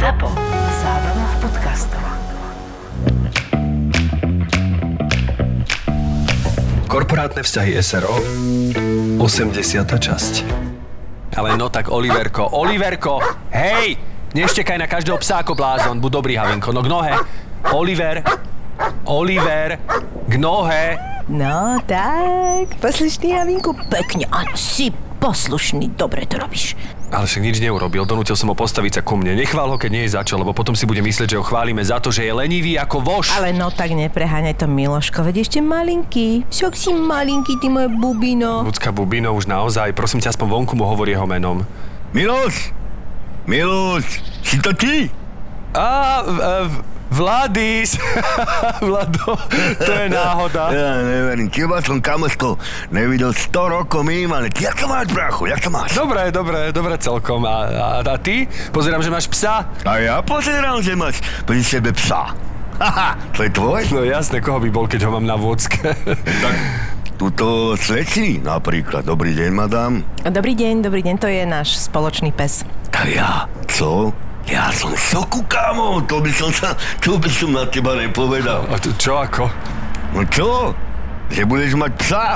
ZAPO. Zábrná v podcastov. Korporátne vzťahy SRO 80. časť Ale no tak Oliverko, Oliverko, hej! Neštekaj na každého psa ako blázon, buď dobrý Havinko, no k nohe. Oliver, Oliver, k nohe. No tak, poslušný Javinku, pekne, áno, si poslušný, dobre to robíš. Ale však nič neurobil, donútil som ho postaviť sa ku mne. Nechvál ho, keď nie je začal, lebo potom si bude myslieť, že ho chválime za to, že je lenivý ako voš. Ale no tak nepreháňaj to, Miloško, veď ešte malinký. Však si malinký, ty moje bubino. Ľudská bubino už naozaj, prosím ťa, aspoň vonku mu hovor jeho menom. Miloš! Miloš! Si to ty? V, v, Vladis! Vlado, to je náhoda. Ja neverím, teba som kamoško nevidel 100 rokov minimálne. Ty, jak to máš, brachu, jak to máš? Dobre, dobre, dobre celkom. A, a, a ty? Pozerám, že máš psa. A ja pozerám, že máš pri sebe psa. Haha, to je tvoj? No jasné, koho by bol, keď ho mám na vôdzke. Tak tuto slečný napríklad. Dobrý deň, madám. Dobrý deň, dobrý deň, to je náš spoločný pes. Tak ja, co? Ja som v šoku, kámo. To by som sa, čo by som na teba nepovedal. A to, čo ako? No čo? Že budeš mať psa?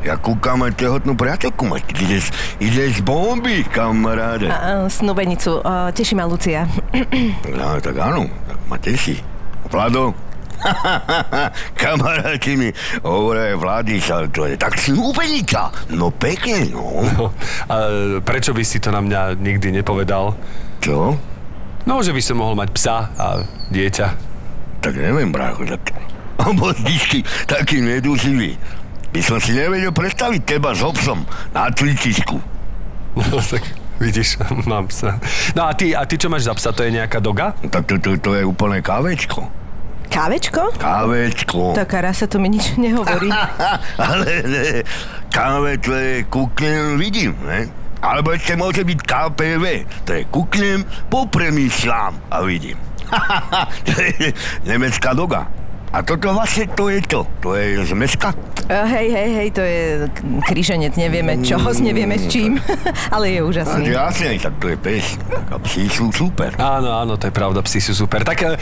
Ja kúkam aj tehotnú priateľku mať. Ideš, ideš bomby, kamaráde. A, a, snúbenicu, a, teší ma Lucia. No, tak áno, tak ma teší. Vlado, kamaráti mi hovoria vlády sa, to je tak snúbenica. No pekne, no. No, a prečo by si to na mňa nikdy nepovedal? Čo? No, že by som mohol mať psa a dieťa. Tak neviem, brácho, tak... Abo ty taký nedúživý. By som si nevedel predstaviť teba s obsom na cvičisku. No, tak vidíš, mám psa. No a ty, a ty čo máš za psa? To je nejaká doga? Tak to, to, to je úplne kávečko. Kávečko? Kávečko. Taká rasa to mi nič nehovorí. Ale ne, káve to je kúknem, vidím, ne? Alebo ešte môže byť KPV. To je kúknem, popremýšľam a vidím. to je nemecká doga. A toto vlastne to je to. To je z mesta. Uh, hej, hej, hej, to je kríženec, nevieme čo, nevieme s čím, ale je A úžasný. jasne, tak to je pes. A psi sú super. Áno, áno, to je pravda, psi sú super. Tak e,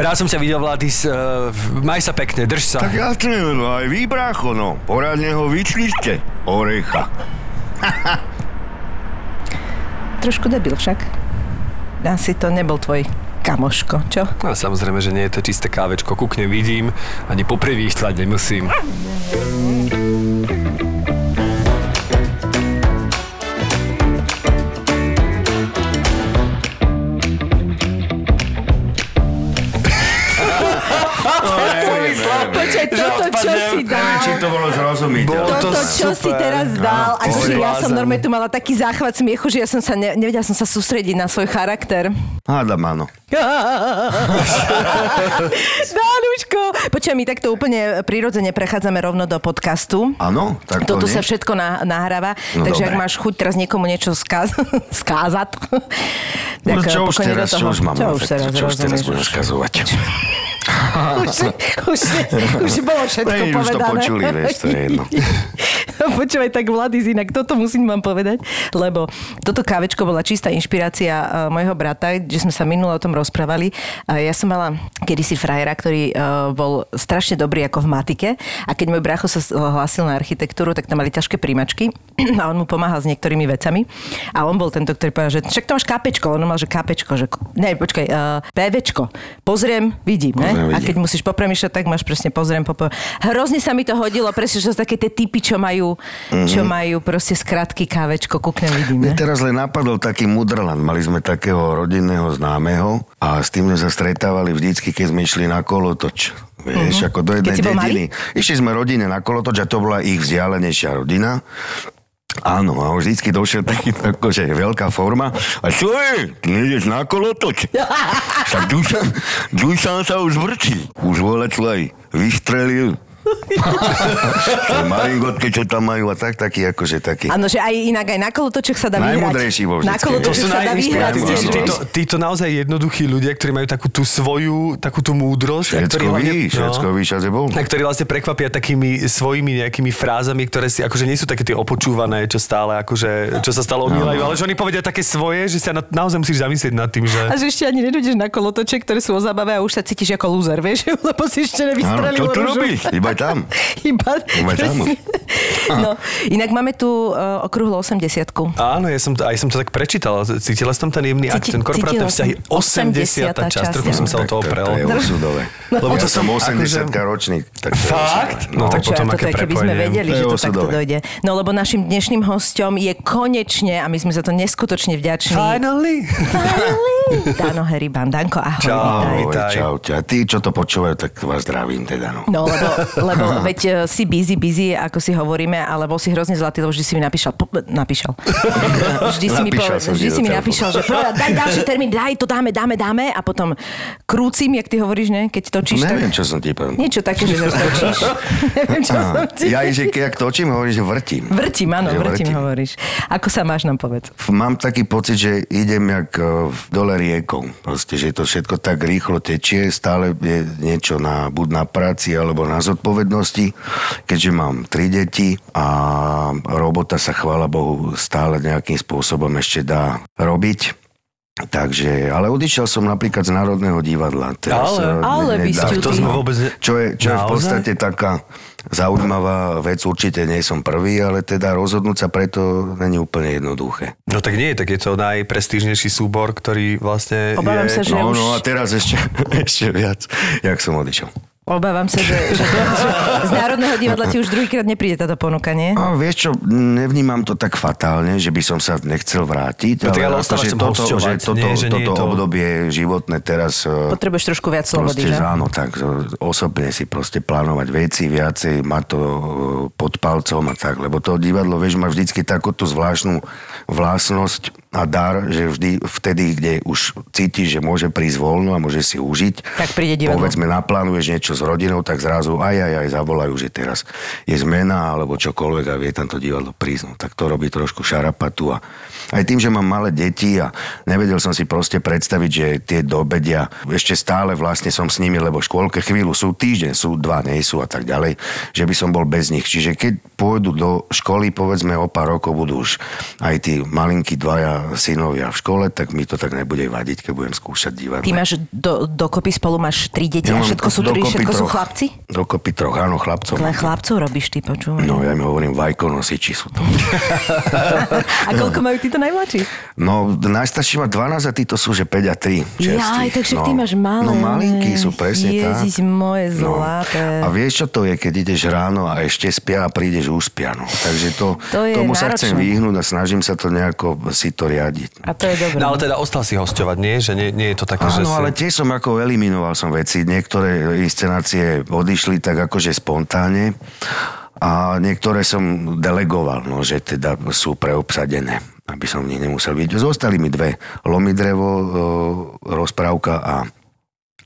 rád som ťa videl, Vladis. e, Maj sa pekne, drž sa. Tak jasne, no aj vy, brácho, no. Poradne ho vyčlište. Orecha. Trošku debil však. Asi to nebol tvoj kamoško, čo? No, samozrejme, že nie je to čisté kávečko. Kúkne vidím, ani poprevýšľať nemusím. Počkaj, toto, čo si Či to bolo zrozumiteľné. Bolo to toto, čo si super. teraz dal, to si, je ja som normálne tu mala taký záchvat smiechu, že ja som sa, ne, nevedela som sa sústrediť na svoj charakter. Hádam, áno. Dánuško! Počkaj, my takto úplne prirodzene prechádzame rovno do podcastu. Áno, tak to Toto nie? sa všetko na, nahráva, No takže dobre. ak máš chuť teraz niekomu niečo skáz, skázať, tak No čo už pokojne do teraz, čo toho. už mám? Čo no, už tak teraz, čo už teraz budem skazovať? už, už, už bolo všetko Hej, už to povedané. počuli, vieš, to je jedno. Počúvaj, tak Vladis, inak toto musím vám povedať, lebo toto kávečko bola čistá inšpirácia uh, môjho brata, kde sme sa minule o tom rozprávali. A ja som mala kedysi frajera, ktorý uh, bol strašne dobrý ako v matike a keď môj brácho sa hlásil na architektúru, tak tam mali ťažké príjmačky a on mu pomáhal s niektorými vecami. A on bol tento, ktorý povedal, že však to máš kápečko, on mal, že kápečko, že ne, počkaj, uh, PVčko. Pozriem, vidím, ne? Pozriem, A vidím. keď musíš popremýšľať, tak máš presne pozriem, popo... Hrozne sa mi to hodilo, presne, že to sú také tie typy, čo majú, čo majú proste skratky kávečko, kúknem, vidím, Mne ne? teraz len napadol taký mudrland. Mali sme takého rodinného známeho a s tým sme sa stretávali vždycky, keď sme išli na kolotoč. Vieš, ako do jednej dediny. Išli sme rodine na kolotoč a to bola ich vzdialenejšia rodina. Áno, a už vždycky došiel taký, akože veľká forma. A čo je? Ty nejdeš na kolotoč? Však Dušan, Dušan sa už vrčí. Už vole aj vystrelil. Maringotky, čo tam majú a tak, taký akože taký. Áno, že aj inak aj na kolotoček sa dá vyhrať. Najmudrejší vo vždycky, Na nie? kolotoček To sú sa dá vyhrať. Títo, títo naozaj jednoduchí ľudia, ktorí majú takú tú svoju, takú tú múdrosť. a Všetko hlavne- ví, všetko ví, čo je bol. A ktorí vlastne prekvapia takými svojimi nejakými frázami, ktoré si akože nie sú také tie opočúvané, čo stále akože, čo sa stále omýlajú, ale že oni povedia také svoje, že sa na, naozaj musíš zamyslieť nad tým, že... A že ešte ani nedúdeš na kolotoček, ktoré sú o zábave a už sa cítiš ako loser, vieš? Lebo si ešte Áno, nevystrelil čo tu robíš? Iba tam. Iba, Iba tam. presne. No, inak máme tu uh, okrúhlu 80 Áno, ja som, aj som to tak prečítal. Cítila som ten jemný Cíti- akt, ten korporátne vzťahy. som. 80. 80. časť, trochu som sa od toho to, prel. to je osudové. Lebo ja to som som 80 akože- ročník. Tak Fakt? No, tak potom aké keby sme vedeli, že to takto dojde. No lebo našim dnešným hosťom je konečne, a my sme za to neskutočne vďační, Finally. Dano Heriban. Danko, ahoj, Čau. vítaj. Vítaj. čaute. A tí, čo to počúvajú, tak vás zdravím teda. No. No, lebo, lebo veď e, si busy, busy, ako si hovoríme, ale bol si hrozne zlatý, lebo vždy si mi napíšal, po, napíšal. Vždy si mi, povedal, vždy si mi napíšal, že prvé, daj ďalší termín, daj, to dáme, dáme, dáme a potom krúcim, jak ty hovoríš, ne? Keď točíš, Neviem, tak... čo som ti povedal. Niečo také, že točíš. Neviem, čo som ti... Ja, že keď točím, hovorím, že vrtím. Vrtím, áno, Že vrtím, hovoríš. Ako sa máš nám povedz? Mám taký pocit, že idem jak eh, dole riekou. Proste, že to všetko tak rýchlo tečie, stále je niečo na, buď na práci, alebo na zodpovednosti, keďže mám tri deti a robota sa, chvála Bohu, stále nejakým spôsobom ešte dá robiť. Takže, ale odišiel som napríklad z Národného divadla. Teraz, Ale- ale. To sme vôbec Čo je, čo je v podstate taká zaujímavá vec, určite nie som prvý, ale teda rozhodnúť sa preto není úplne jednoduché. No tak nie, tak je to najprestížnejší súbor, ktorý vlastne Obávam je... sa, že No, už... no a teraz ešte, ešte viac, jak som odišiel. Obávam sa, že, že, že z Národného divadla ti už druhýkrát nepríde táto ponuka, nie? A vieš čo, nevnímam to tak fatálne, že by som sa nechcel vrátiť, No tak ale ale ostávaš akože toto, hosťovať, že toto, nie, že nie je toto to- obdobie životné teraz eh, Potrebuješ trošku viac slobody, že? áno, tak eh, osobne si proste plánovať veci, viacej mať to eh, pod palcom a tak, lebo to divadlo, vieš, má vždycky takúto zvláštnu vlastnosť a dar, že vždy vtedy, kde už cítiš, že môže prísť voľno a môže si užiť, Tak príde divadlo. povedzme, naplánuješ niečo s rodinou, tak zrazu aj, aj, aj zavolajú, že teraz je zmena alebo čokoľvek a vie tam to divadlo prísť. No, tak to robí trošku šarapatu a aj tým, že mám malé deti a nevedel som si proste predstaviť, že tie dobedia, ešte stále vlastne som s nimi, lebo škôlke chvíľu sú týždeň, sú dva, nie sú a tak ďalej, že by som bol bez nich. Čiže keď pôjdu do školy, povedzme o pár rokov budú už aj tí malinkí dvaja synovia v škole, tak mi to tak nebude vadiť, keď budem skúšať divadlo. Ty máš do, dokopy spolu máš tri deti a mám všetko sú, tri, všetko sú troch. chlapci? Dokopy troch, áno, chlapcov. Len chlapcov robíš ty, počúvaj. No, ja im hovorím vajkonosiči sú to. A koľko majú títo najmladší? No, najstarší má 12 a títo sú, že 5 a 3. čerství. Jaj, takže no, ty máš malé. No, malinkí sú, presne Ježiš, tak. moje No. zlaté. A vieš, čo to je, keď ideš ráno a ešte spia a prídeš uspia. No. Takže to, To tomu sa chcem náročné. vyhnúť a snažím sa to nejako si to riadiť. A to je dobré. No ale teda ostal si hosťovať, nie? Že nie, nie je to také, že Áno, si... ale tiež som ako eliminoval som veci. Niektoré inscenácie odišli tak akože spontánne a niektoré som delegoval, no, že teda sú preobsadené, aby som v nich nemusel byť. Zostali mi dve. Lomidrevo, e, rozprávka a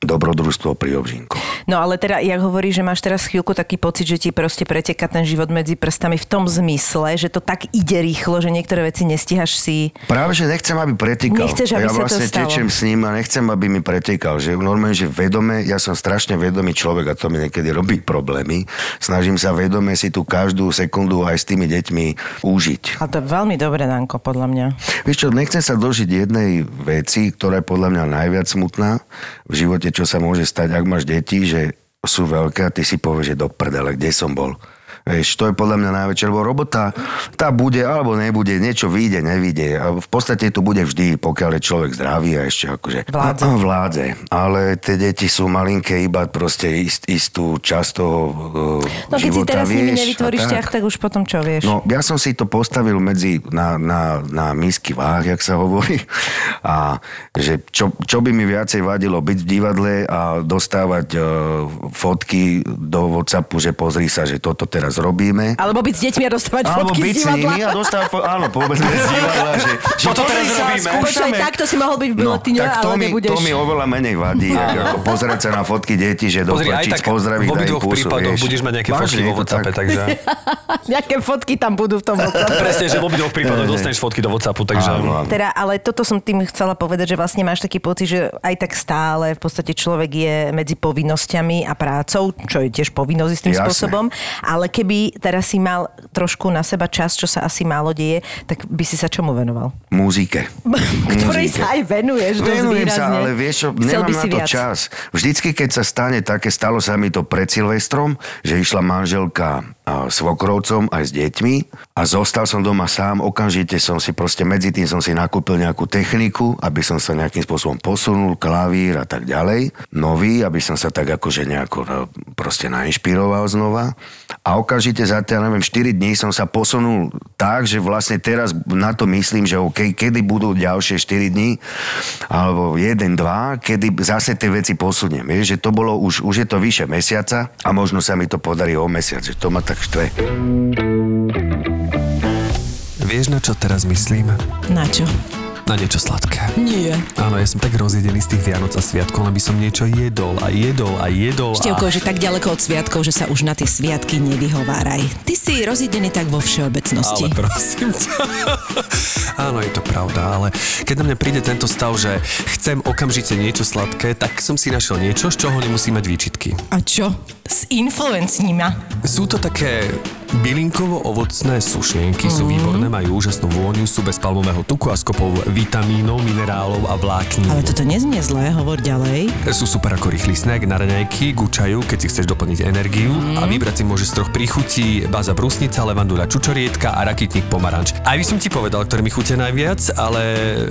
dobrodružstvo pri obžinku. No ale teda, jak hovoríš, že máš teraz chvíľku taký pocit, že ti proste preteká ten život medzi prstami v tom zmysle, že to tak ide rýchlo, že niektoré veci nestíhaš si... Práve, že nechcem, aby pretekal. Nechceš, aby ja sa to vlastne stalo. tečem s ním a nechcem, aby mi pretekal. Že normálne, že vedome, ja som strašne vedomý človek a to mi niekedy robí problémy. Snažím sa vedome si tu každú sekundu aj s tými deťmi užiť. Ale to je veľmi dobré, Danko, podľa mňa. Vieš čo, nechcem sa dožiť jednej veci, ktorá je podľa mňa najviac smutná v živote, čo sa môže stať, ak máš deti, že sú veľké a ty si povieš, že do prdele, kde som bol. Vieš, to je podľa mňa najväčšie, lebo robota tá bude alebo nebude, niečo vyjde, nevyjde. A v podstate to bude vždy, pokiaľ je človek zdravý a ešte akože Vládze. A, vládze. Ale tie deti sú malinké, iba proste ist, istú časť toho uh, No keď si života, teraz s nimi vieš, nevytvoríš tak. ťah, tak už potom čo vieš? No, ja som si to postavil medzi na, na, na misky váh, jak sa hovorí. A že čo, čo by mi viacej vadilo, byť v divadle a dostávať uh, fotky do Whatsappu, že pozri sa, že toto teraz teraz robíme. Alebo byť s deťmi a dostávať Alebo fotky byť z s nimi a dostávať, fo- áno, povedzme z divadla, že... že Čo to teraz robíme? Počkaj, skúšame. takto si mohol byť v No, biletine, tak to ale mi, nebudeš. to mi oveľa menej vadí, ako pozrieť sa na fotky detí, že tak pozdraviť, v daj pusu, prípadoch budeš mať nejaké Vážne, fotky vo to WhatsAppe, tak. takže... Nejaké fotky tam budú v tom WhatsAppe. Presne, že v obidvoch prípadoch dostaneš fotky do WhatsAppu, takže... Áno, áno. Teda, ale toto som tým chcela povedať, že vlastne máš taký pocit, že aj tak stále v podstate človek je medzi povinnosťami a prácou, čo je tiež povinnosť istým spôsobom, ale keby teraz si mal trošku na seba čas, čo sa asi málo deje, tak by si sa čomu venoval? Muzike. Ktorej sa aj venuješ Venujem sa, ale vieš čo, Chcel nemám na to viac. čas. Vždycky, keď sa stane také, stalo sa mi to pred Silvestrom, že išla manželka s vokrovcom aj s deťmi a zostal som doma sám. Okamžite som si proste, medzi tým som si nakúpil nejakú techniku, aby som sa nejakým spôsobom posunul, klavír a tak ďalej. Nový, aby som sa tak akože nejako no, proste nainšpiroval znova. A okamžite za tie, neviem, 4 dní som sa posunul tak, že vlastne teraz na to myslím, že OK, kedy budú ďalšie 4 dní, alebo 1, 2, kedy zase tie veci posuniem. Vieš, že to bolo už, už je to vyše mesiaca a možno sa mi to podarí o mesiac, že to ma tak štve. Vieš, na čo teraz myslím? Na čo? Na niečo sladké. Nie. Áno, ja som tak rozjedený z tých Vianoc a Sviatkov, len by som niečo jedol a jedol a jedol. Števko, a... že tak ďaleko od sviatkov, že sa už na tie sviatky nevyhováraj. Ty si rozjedený tak vo všeobecnosti. Ale prosím ťa. Áno, je to pravda, ale keď na mňa príde tento stav, že chcem okamžite niečo sladké, tak som si našiel niečo, z čoho nemusí mať výčitky. A čo? S influencníma. Sú to také bylinkovo-ovocné sušienky, sú výborné, majú úžasnú vôňu, sú bez palmového tuku a skopov vitamínov, minerálov a vláknín. Ale toto neznie zlé, hovor ďalej. Sú super ako rýchly snack na raňajky, gučajú, keď si chceš doplniť energiu a vybrať si môžeš z troch príchutí baza brusnica, levandula čučorietka a rakitník pomaranč. Aj by som ti povedal, ktorý mi chutia najviac, ale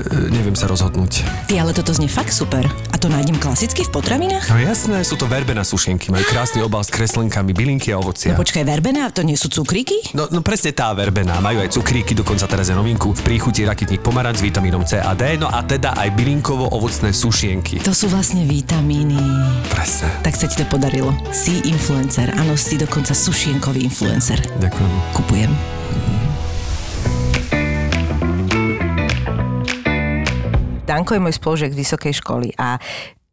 e, neviem sa rozhodnúť. Ty, ale toto znie fakt super. A to nájdem klasicky v potravinách? No jasné, sú to verbena sušienky, majú krásny obal s kreslenkami, bylinky a ovocia. No počkaj, verbená, to nie sú cukríky? No, no presne tá verbená, majú aj cukríky, dokonca teraz je novinku. V príchuti rakitník pomaranč s vitamínom C a D, no a teda aj bylinkovo-ovocné sušienky. To sú vlastne vitamíny. Presne. Tak sa ti to podarilo. Si influencer. Áno, si dokonca sušienkový influencer. Ďakujem. Kupujem. Danko je môj spolužiak z vysokej školy a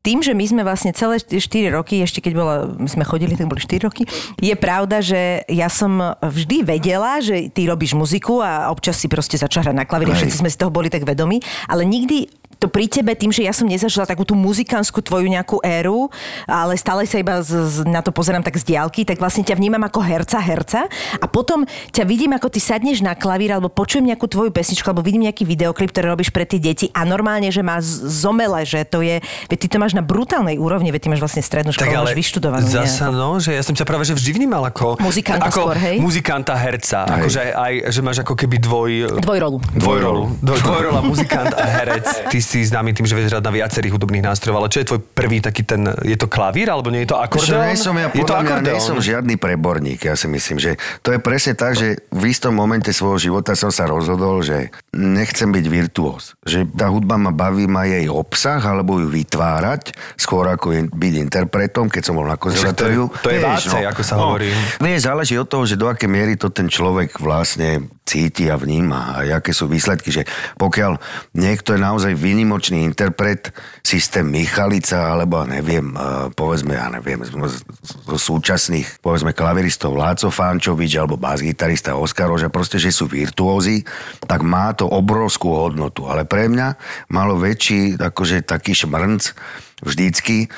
tým, že my sme vlastne celé 4 roky, ešte keď bola, my sme chodili, tak boli 4 roky, je pravda, že ja som vždy vedela, že ty robíš muziku a občas si proste začala hrať na klavíri, Hej. všetci sme si toho boli tak vedomi, ale nikdy to pri tebe, tým, že ja som nezažila takú tú muzikánsku tvoju nejakú éru, ale stále sa iba z, z, na to pozerám tak z diálky, tak vlastne ťa vnímam ako herca, herca a potom ťa vidím, ako ty sadneš na klavír alebo počujem nejakú tvoju pesničku alebo vidím nejaký videoklip, ktorý robíš pre tie deti a normálne, že má zomele, že to je, veď ty to máš na brutálnej úrovni, veď ty máš vlastne strednú školu, máš vyštudovanú. zasa no, že ja som ťa práve že vždy vnímal ako... Muzikanta ako skôr, hej? Muzikanta, herca. Akože aj, že máš ako keby dvoj... Dvojrolu. Dvojrolu. Dvoj, dvojrola muzikant a herec. Ty si známy tým, že vieš hrať na viacerých hudobných nástrojov, ale čo je tvoj prvý taký ten... Je to klavír, alebo nie je to akordeón? nie som ja, je to mňa, nie akordeón. som žiadny preborník. Ja si myslím, že to je presne tak, že v istom momente svojho života som sa rozhodol, že nechcem byť virtuós. Že tá hudba ma baví, má jej obsah, alebo ju vytvárať, skôr ako byť interpretom, keď som bol na konzervatóriu. to je- to je vácej, ako sa hovorí. Vieš, záleží od toho, že do aké miery to ten človek vlastne cíti a vníma a aké sú výsledky, že pokiaľ niekto je naozaj výnimočný interpret, systém Michalica, alebo neviem, eh, povedzme, ja neviem, zo súčasných, povedzme, klaviristov Láco Fančovič alebo bas-gitarista Oskar Roža, proste, že sú virtuózi, tak má to obrovskú hodnotu. Ale pre mňa malo väčší, akože taký šmrnc vždycky, e,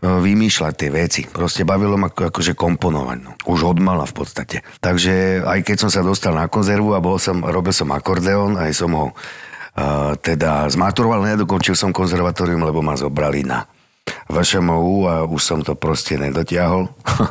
vymýšľať tie veci. Proste bavilo ma ako- akože komponovať. No. Už od mala v podstate. Takže aj keď som sa dostal na konzervu a bol som, robil som akordeón, aj som ho teda zmaturoval, nedokončil som konzervatórium, lebo ma zobrali na VŠMU a už som to proste nedotiahol.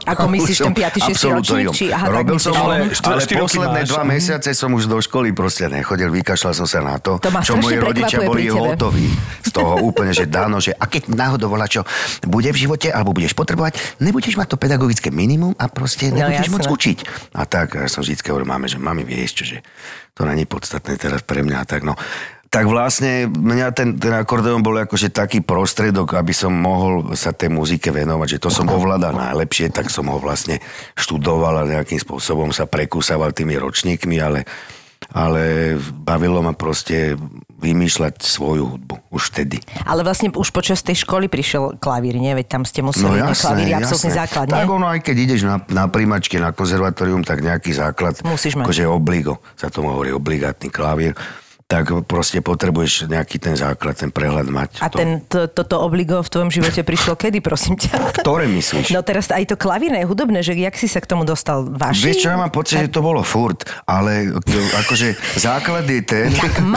Ako myslíš, ten piaty, šiestý absolutórium. ročník, či- aha, Robil som, ale ale, posledné máš. dva Mhm. mesiace som už do školy proste nechodil, vykašľal som sa na to, To čo moji rodičia boli hotoví z toho úplne, že dáno, že a keď náhodou volá čo bude v živote, alebo budeš potrebovať, nebudeš mať to pedagogické minimum a proste No, nebudeš jasné. môcť učiť. A tak, ja som vždy hovoril, máme, že mami, vieš čo, že to není podstatné teraz pre mňa tak, no. Tak vlastne mňa ten, ten akordeón bol akože taký prostredok, aby som mohol sa tej muzike venovať, že to som ovládal najlepšie, tak som ho vlastne študoval a nejakým spôsobom sa prekúsaval tými ročníkmi, ale, ale bavilo ma proste vymýšľať svoju hudbu už vtedy. Ale vlastne už počas tej školy prišiel klavír, nie? Veď tam ste museli no, jasné, klavír absolútny základ, nie? Tak ono, aj keď ideš na, na príjmačke na konzervatórium, tak nejaký základ. Musíš mať. Akože obligo, sa tomu hovorí obligátny klavír tak proste potrebuješ nejaký ten základ, ten prehľad mať. A to. ten, to, toto obligo v tvojom živote prišlo kedy, prosím ťa? Ktoré myslíš? No teraz aj to klavírne, hudobné, že jak si sa k tomu dostal? Vaši? Vieš čo, ja mám pocit, že to bolo furt, ale akože základ je ten,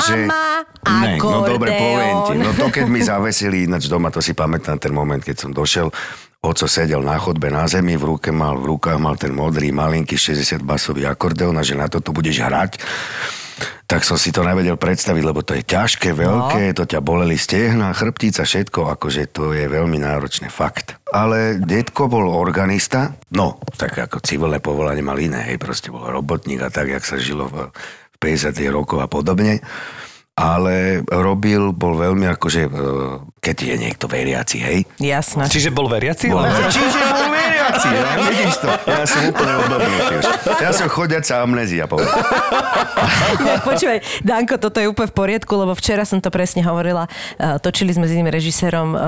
že... Mama, ne, no dobre, poviem ti. No to keď mi zavesili, ináč doma, to si pamätám ten moment, keď som došiel, Oco sedel na chodbe na zemi, v ruke mal, v rukách mal ten modrý, malinký 60 basový akordeón a že na toto budeš hrať tak som si to nevedel predstaviť, lebo to je ťažké, veľké, no. to ťa boleli stehna, chrbtica, všetko, akože to je veľmi náročné, fakt. Ale detko bol organista, no, tak ako civilné povolanie mal iné, hej, proste bol robotník a tak, jak sa žilo v, v 50. rokoch a podobne ale robil, bol veľmi akože, e, keď je niekto veriaci, hej? Jasné. Čiže bol veriaci? Bol, čiže bol veriaci, ja, vidíš to. Ja som úplne odobnutý už. Ja som chodiaca amnézia, povedal. Ja, počúvaj, Danko, toto je úplne v poriadku, lebo včera som to presne hovorila. Uh, točili sme s iným režisérom uh,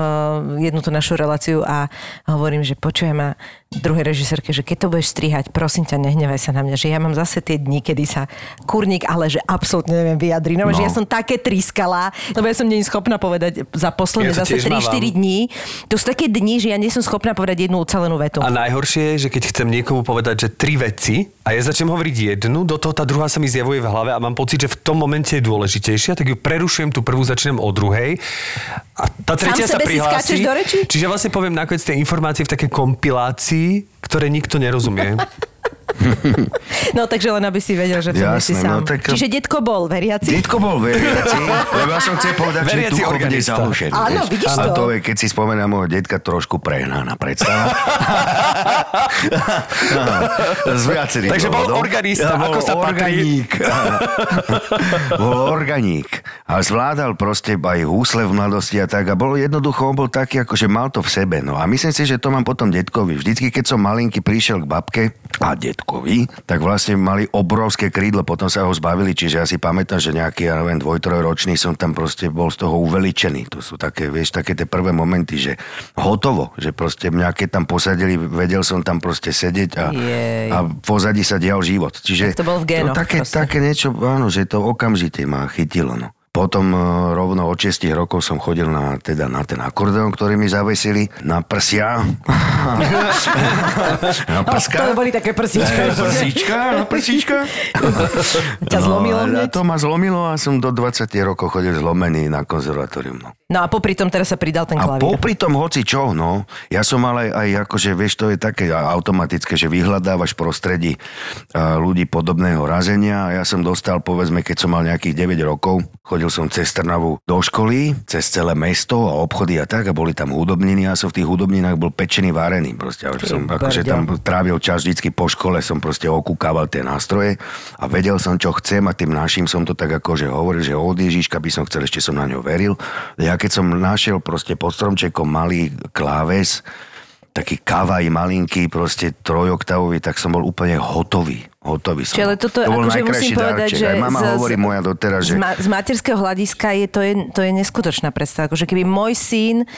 jednu tú našu reláciu a hovorím, že počujem ma druhej režisérke, že keď to budeš strihať, prosím ťa, nehnevaj sa na mňa, že ja mám zase tie dni, kedy sa kurník, ale že absolútne neviem vyjadriť. No, no. že ja som také trískala, lebo ja som nie schopná povedať za posledné ja zase 3-4 dní. To sú také dni, že ja nie som schopná povedať jednu ucelenú vetu. A najhoršie je, že keď chcem niekomu povedať, že tri veci a ja začnem hovoriť jednu, do toho tá druhá sa mi zjavuje v hlave a mám pocit, že v tom momente je dôležitejšia, tak ju prerušujem tú prvú, začnem o druhej a tá tretia Sám sa prihlási. do reči? Čiže vlastne poviem nakoniec tie informácie v takej kompilácii, ktoré nikto nerozumie. No takže len aby si vedel, že to nie si sám. No, tak... Čiže detko bol veriaci? Detko bol veriaci, lebo ja som chcel povedať, veriaci že duchovne založený. Áno, vidíš to. A to je, keď si spomenám môjho detka, trošku prehnaná predstava. Z viacerých Takže bol organista, bol ako sa organik. bol organik. A zvládal proste aj húsle v mladosti a tak. A bol jednoducho, on bol taký, ako že mal to v sebe. No a myslím si, že to mám potom detkovi. Vždycky, keď som malinký prišiel k babke a detkovi, tak vlastne mali obrovské krídlo, potom sa ho zbavili, čiže ja si pamätám, že nejaký, ja neviem, dvoj, ročný som tam proste bol z toho uveličený. To sú také, vieš, také tie prvé momenty, že hotovo, že proste mňa keď tam posadili, vedel som tam proste sedieť a, a pozadí sa dial život. Čiže tak to bol v génoch, to také, také niečo, áno, že to okamžite ma chytilo. No. Potom e, rovno od 6 rokov som chodil na, teda na ten akordeón, ktorý mi zavesili na prsia. na prska. To boli také prsíčka. Na prsíčka, na prsíčka. Ťa zlomilo no, a to ma zlomilo a som do 20 rokov chodil zlomený na konzervatórium. No. no a popri tom teraz sa pridal ten klavír. A popri tom hoci čo, no. Ja som ale aj akože, vieš, to je také automatické, že vyhľadávaš prostredí ľudí podobného razenia. Ja som dostal, povedzme, keď som mal nejakých 9 rokov, chodil som cez Trnavu do školy, cez celé mesto a obchody a tak a boli tam hudobniny a som v tých hudobninách bol pečený, varený. Proste. A som akože tam trávil čas vždycky po škole, som proste okúkával tie nástroje a vedel som, čo chcem a tým našim som to tak akože hovoril, že od Ježiška by som chcel, ešte som na ňo veril. Ja keď som našiel proste pod stromčekom malý kláves, taký kavaj malinký, proste trojoktavový, tak som bol úplne hotový hotový som. Čiže toto, to akože musím povedať, darček. že Aj mama z, hovorí moja doteraz, že... Z, ma, z materského hľadiska je to, je to je neskutočná predstava. Akože keby môj syn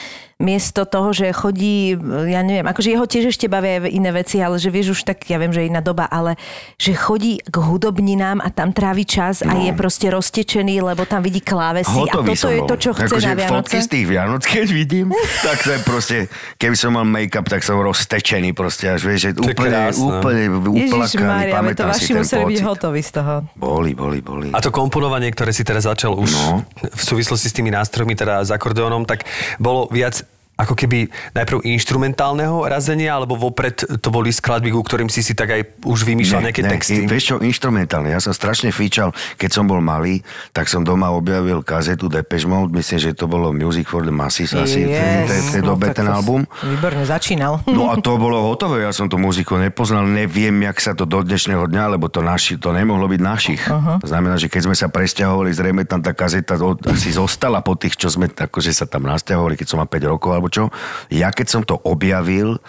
miesto toho, že chodí, ja neviem, akože jeho tiež ešte bavia iné veci, ale že vieš už tak, ja viem, že je iná doba, ale že chodí k hudobninám a tam trávi čas no. a je proste roztečený, lebo tam vidí klávesy Hotový a toto je bol. to, čo chce akože na Vianoce. fotky z tých Vianoc, keď vidím, tak to je proste, keby som mal make-up, tak som roztečený proste, až vieš, že úplne, úplne uplakaný, to vaši museli byť hotoví z toho. Boli, boli, boli. A to komponovanie, ktoré si teraz začal už no. v súvislosti s tými nástrojmi, teda s akordeónom, tak bolo viac ako keby najprv instrumentálneho razenia, alebo vopred to boli skladby, ku ktorým si si tak aj už vymýšľal nejaké texty? Ne, vieš čo, instrumentálne. Ja som strašne fíčal, keď som bol malý, tak som doma objavil kazetu Depeche Mode, myslím, že to bolo Music for the Masses asi v tej- tej- v tej no, dobe ten album. Výborne začínal. No a to bolo hotové, ja som tú muziku nepoznal, neviem, jak sa to do dnešného dňa, lebo to, naši, to nemohlo byť našich. Uh-huh. To znamená, že keď sme sa presťahovali, zrejme tam tá kazeta asi zostala po tých, čo sme akože sa tam nasťahovali, keď som mal 5 rokov alebo čo. Ja keď som to objavil,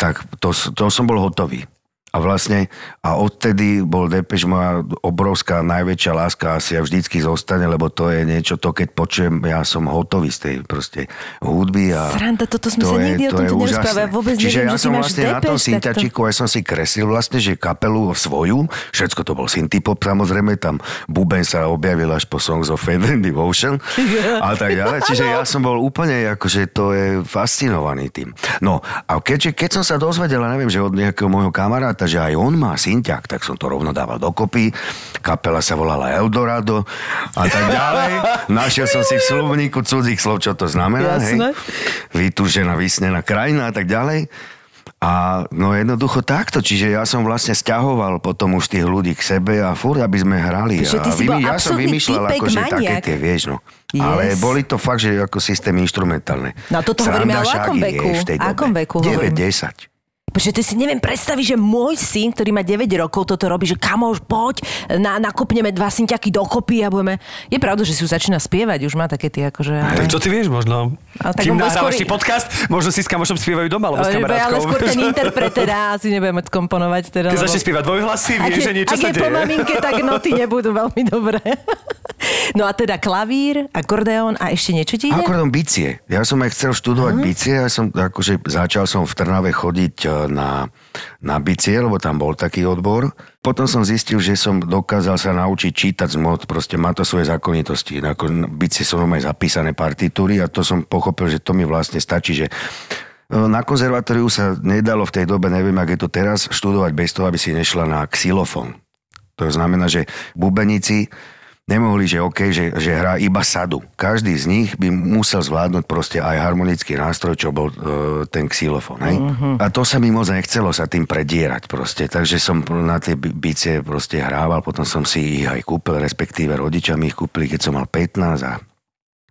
tak to, to som bol hotový. A vlastne, a odtedy bol Depeche moja obrovská, najväčšia láska asi a vždycky zostane, lebo to je niečo, to keď počujem, ja som hotový z tej proste hudby. A Sranda, toto sme sa nikdy o tomto nerozprávali, vôbec Čiže neviem, ja som vlastne na tom Depeche syntačiku, ja som si kreslil vlastne, že kapelu svoju, všetko to bol syntipop, samozrejme, tam Buben sa objavil až po Songs of Feather and Devotion a tak ďalej. Čiže ja som bol úplne, akože to je fascinovaný tým. No a keďže, keď som sa dozvedel, neviem, že od nejakého môjho kamaráta, že aj on má synťak, tak som to rovno dával dokopy. Kapela sa volala Eldorado a tak ďalej. Našiel som si v slovníku cudzích slov, čo to znamená. Jasné. Hej? Vytúžená, vysnená krajina a tak ďalej. A no jednoducho takto, čiže ja som vlastne stiahoval potom už tých ľudí k sebe a furt, aby sme hrali. Ty a si bol ja som vymýšľal akože také tie, vieš no. Yes. Ale boli to fakt, že ako systém instrumentálne. No toto hovoríme Sranda ale o akom veku? vieš, v tej dobe. Akom veku 9, hovoríme? 10. Pretože ty si neviem predstaviť, že môj syn, ktorý má 9 rokov, toto robí, že kamož, poď, na, nakopneme dva synťaky dokopy a budeme... Je pravda, že si už začína spievať, už má také tie akože... Tak čo ty vieš možno? Ale tak Kým nahrávaš skôr- podcast, možno si s kamošom spievajú doma, alebo s ale, ale kamarátkou. skôr ten interpret teda asi nebudeme komponovať. Teda, Keď lebo- začne spievať dvojhlasy, vieš, že niečo ak sa je po maminke, tak noty nebudú veľmi dobré. No a teda klavír, akordeón a ešte niečo ti ide? Akordom bicie. Ja som aj chcel študovať bicie, ja som akože začal som v Trnave chodiť e, na, na bicie, lebo tam bol taký odbor. Potom som zistil, že som dokázal sa naučiť čítať z mod, proste má to svoje zákonitosti. Ako bicie sú normálne zapísané partitúry a to som pochopil, že to mi vlastne stačí, že e, na konzervatóriu sa nedalo v tej dobe, neviem, ak je to teraz, študovať bez toho, aby si nešla na xylofón. To znamená, že bubeníci nemohli, že OK, že, že hrá iba sadu. Každý z nich by musel zvládnuť proste aj harmonický nástroj, čo bol e, ten xylofón. Hej? A to sa mi moc nechcelo sa tým predierať proste. Takže som na tie bi- bicie proste hrával, potom som si ich aj kúpil, respektíve rodičia mi ich kúpili, keď som mal 15 a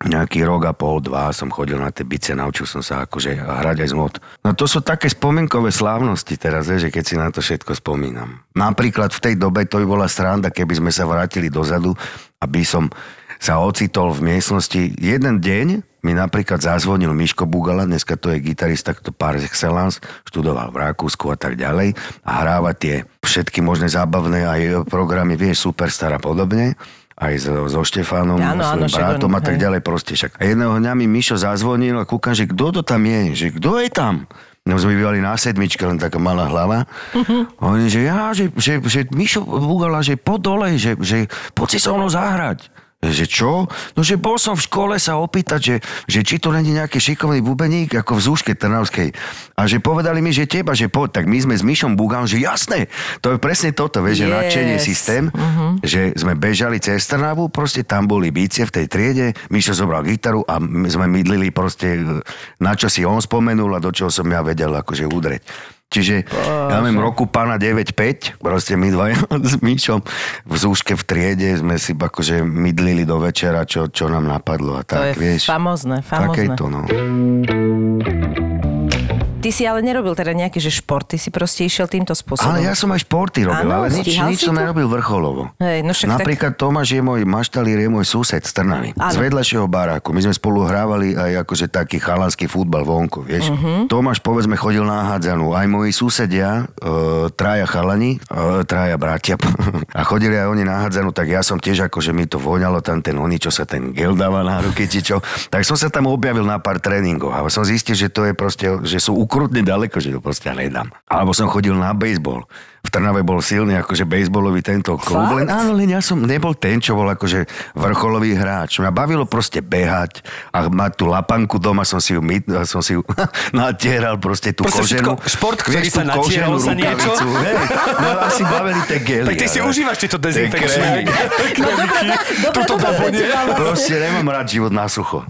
nejaký rok a pol, dva som chodil na tie bice, naučil som sa akože hrať aj z mod. No to sú také spomenkové slávnosti teraz, že keď si na to všetko spomínam. Napríklad v tej dobe to by bola sranda, keby sme sa vrátili dozadu, aby som sa ocitol v miestnosti. Jeden deň mi napríklad zazvonil Miško Bugala, dneska to je gitarista, to par excellence, študoval v Rakúsku a tak ďalej a hráva tie všetky možné zábavné aj programy, vieš, Superstar a podobne aj so, so Štefánom, Áno, áno, svojím však bratom a tak ďalej proste však. A jedného dňa mi Mišo zazvonil a kúkam, že kto to tam je, že kto je tam? No sme bývali na sedmičke, len taká malá hlava. Mhm. A oni, že ja, že, že, že Mišo Bugala, že po dole, že, že poď si so mnou zahrať. Že čo? No, že bol som v škole sa opýtať, že, že či to není nejaký šikovný bubeník, ako v Zúške Trnavskej. A že povedali mi, že teba, že poď. Tak my sme s Mišom Bugalom, že jasné, to je presne toto, vieš, že Yes. nadšenie systém, že sme bežali cez Trnavu, proste tam boli bície v tej triede, Mišo zobral gitaru a my sme mydlili proste, na čo si on spomenul a do čoho som ja vedel akože udreť. Čiže, ja neviem, roku pána 9-5, proste my dva s Míšom v zúške v triede sme si akože mydlili do večera, čo, čo nám napadlo a To je tak, vieš. famózne, famózne. Takéto, no. Ty si ale nerobil teda nejaký, že šport, ty si proste išiel týmto spôsobom. Ale ja som aj športy robil, Áno, ale nič, nič som nerobil vrcholovo. Hej, no však Napríklad Tomáš je môj, maštalír je môj sused z Trnavy. Z vedľašieho baráku. My sme spolu hrávali aj akože taký chalanský futbal vonku, vieš. Mhm. Tomáš, povedzme, chodil na hádzanú. Aj moji susedia, e, traja chalani, e, traja bratia, a chodili aj oni na hádzanú, tak ja som tiež akože mi to voňalo tam ten oni, čo sa ten gel dáva na ruky, či čo. Tak som sa tam objavil na pár tréningov a som zistil, že to je proste, že sú ukrutne ďaleko, že to proste nedám. Alebo som chodil na baseball. V Trnave bol silný akože baseballový tento klub. Fakt? Len, áno, len ja som nebol ten, čo bol akože vrcholový hráč. Mňa bavilo proste behať a mať tú lapanku doma, som si ju, myt, som si ju natieral proste tú Proste koženú. všetko- šport, ktorý vieš, sa natieral sa niečo? hej. No asi bavili tie gely. Tak ty si ale- užívaš tieto tie dezinfekčné. No dobrá vec, Proste nemám rád život na sucho.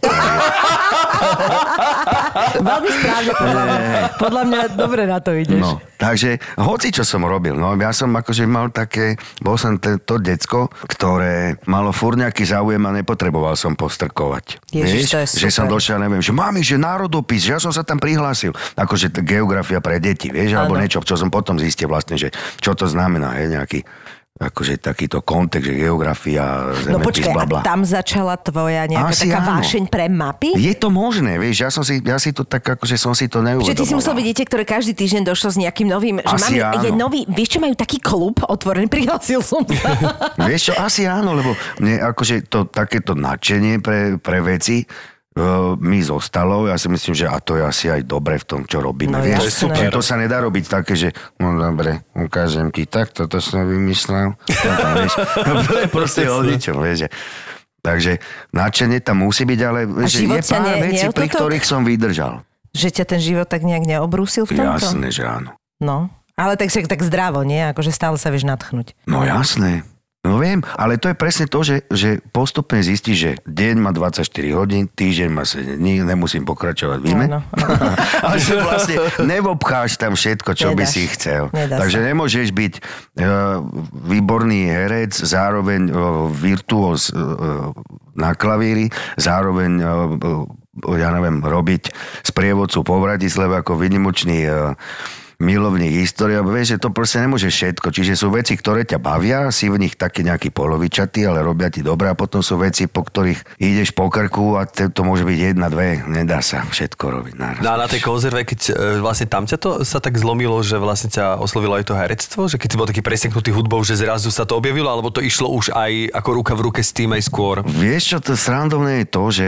Veľmi správne, podľa mňa. Podľa mňa dobre na to ideš. No, takže hoci čo som robil, no ja som akože mal také, bol som to decko, ktoré malo furt nejaký záujem a nepotreboval som postrkovať. Ježiš, Vieš, to je že som super. došiel, neviem, že mami, že národopis, že ja som sa tam prihlásil. Akože t- geografia pre deti, vieš, alebo Áno. niečo, čo som potom zistil vlastne, že čo to znamená, hej, nejaký akože takýto kontext, že geografia, No zemepis, počkaj, bla, tam začala tvoja nejaká Asi taká áno. vášeň pre mapy? Je to možné, vieš, ja som si, ja si to tak, akože som si to neuvedomoval. Že ty si musel byť dieťa, ktoré každý týždeň došlo s nejakým novým, že Asi mami, je nový, vieš čo, majú taký klub otvorený, prihlásil som sa. Vieš čo, asi áno, lebo mne akože to takéto nadšenie pre, pre veci mi zostalo. Ja si myslím, že a to je asi aj dobre v tom, čo robíme. No vieš. Že to sa nedá robiť také, že no dobre, ukážem ti tak, toto som vymyslel. Toto, vieš, to je proste o ničom, vieš. že- Takže nadšenie tam musí byť, ale život je pár ne- vecí, pri ktorých som vydržal. že ťa ten život tak nejak neobrúsil v tomto? Jasné, že áno. No. Ale tak, tak zdravo, nie? Akože stále sa vieš natchnúť. No jasné. No viem, ale to je presne to, že, že postupne zistíš, že deň má 24 hodín, týždeň má 7 dní, nemusím pokračovať, víme? Áno, ale že vlastne nevobcháš tam všetko, čo by Nedáš. si chcel. Nedá Takže sa. nemôžeš byť uh, výborný herec, zároveň uh, virtuóz uh, na klavíri, zároveň uh, uh, ja neviem, robiť sprievodcu po Bratislave ako vynimočný uh, milovník histórie, lebo vieš, že to proste nemôže všetko. Čiže sú veci, ktoré ťa bavia, si v nich taký nejaký polovičatý, ale robia ti dobre a potom sú veci, po ktorých ideš po krku a to môže byť jedna, dve, nedá sa všetko robiť naraz. No a na tej konzerve, keď e, vlastne tam ťa to sa tak zlomilo, že vlastne ťa oslovilo aj to herectvo, že keď si bol taký preseknutý hudbou, že zrazu sa to objavilo, alebo to išlo už aj ako ruka v ruke s tým aj skôr? Vieš čo, to srandovné je to, že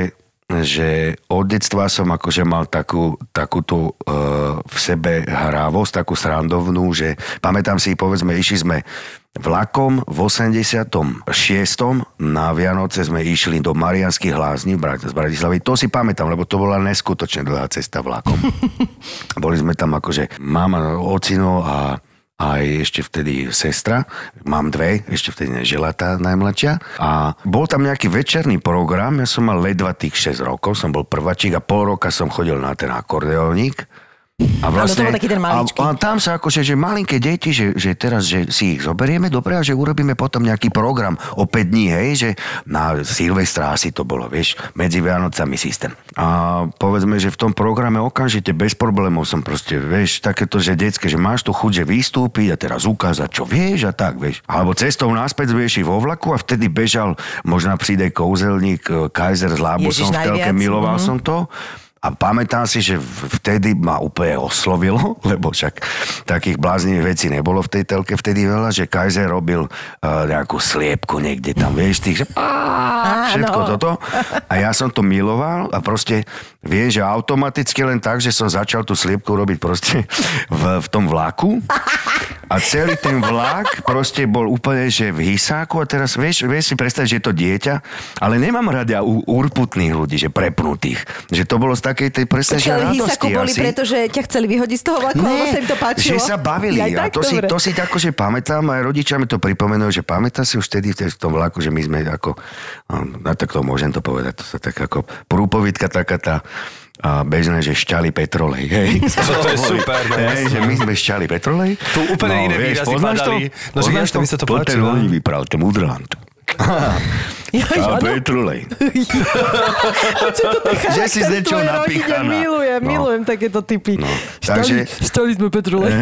že od detstva som akože mal takú, takúto uh, v sebe hrávosť, takú srandovnú, že pamätám si, povedzme, išli sme vlakom v 86. na Vianoce sme išli do Marianských Brat- z Bratislavy. To si pamätám, lebo to bola neskutočne dlhá cesta vlakom. Boli sme tam akože mama, ocino a aj ešte vtedy sestra, mám dve, ešte vtedy nežila tá najmladšia. A bol tam nejaký večerný program, ja som mal ledva tých 6 rokov, som bol prvačík a pol roka som chodil na ten akordeónik. A to bol taký ten maličký. a, a tam sa akože, že malinké deti, že, že teraz, že si ich zoberieme, dobre, a že urobíme potom nejaký program o 5 dní, hej, že na Silvestra asi to bolo, vieš, medzi Vianocami systém. A povedzme, že v tom programe okamžite bez problémov som proste, vieš, takéto, že detské, že máš tu chuť, že vystúpiť a teraz ukázať, čo vieš a tak, vieš. Alebo cestou naspäť sme išli vo vlaku a vtedy bežal možno príde kouzelník eh, Kaiser s Lábusom v telke, miloval mhm. som to. A pamätám si, že vtedy ma úplne oslovilo, lebo však takých bláznivých vecí nebolo v tej telke vtedy veľa, že Kaiser robil uh, nejakú sliepku niekde tam, vieš, tých, že á, všetko Áno. toto. A ja som to miloval a proste, vieš, že automaticky len tak, že som začal tú sliepku robiť proste v, v tom vlaku. A celý ten vlak proste bol úplne, že v hysáku a teraz vieš, vieš si predstaviť, že je to dieťa, ale nemám rada u, urputných ľudí, že prepnutých. Že to bolo z takej tej presne, že radosti boli, asi. pretože ťa chceli vyhodiť z toho vlaku, alebo sa im to páčilo? že sa bavili. Aj a tak, to si, to si akože pamätám, aj rodičia mi to pripomenuli, že pamätá si už vtedy v tom vlaku, že my sme ako, no tak to môžem to povedať, to sa tak ako prúpovidka taká tá a bežné, že šťali petrolej. Hej. To je super, no hej, že my sme šťali petrolej. Tu úplne iné výrazy poznáš padali. No, že Poznáš jasne, mi sa to Poďte páči, no. oni vypral, to Mudrland. Ja, A to tak Že si z rodine? napíchaná. Milujem, No. milujem takéto typy. No, takže- stali sme Petrule.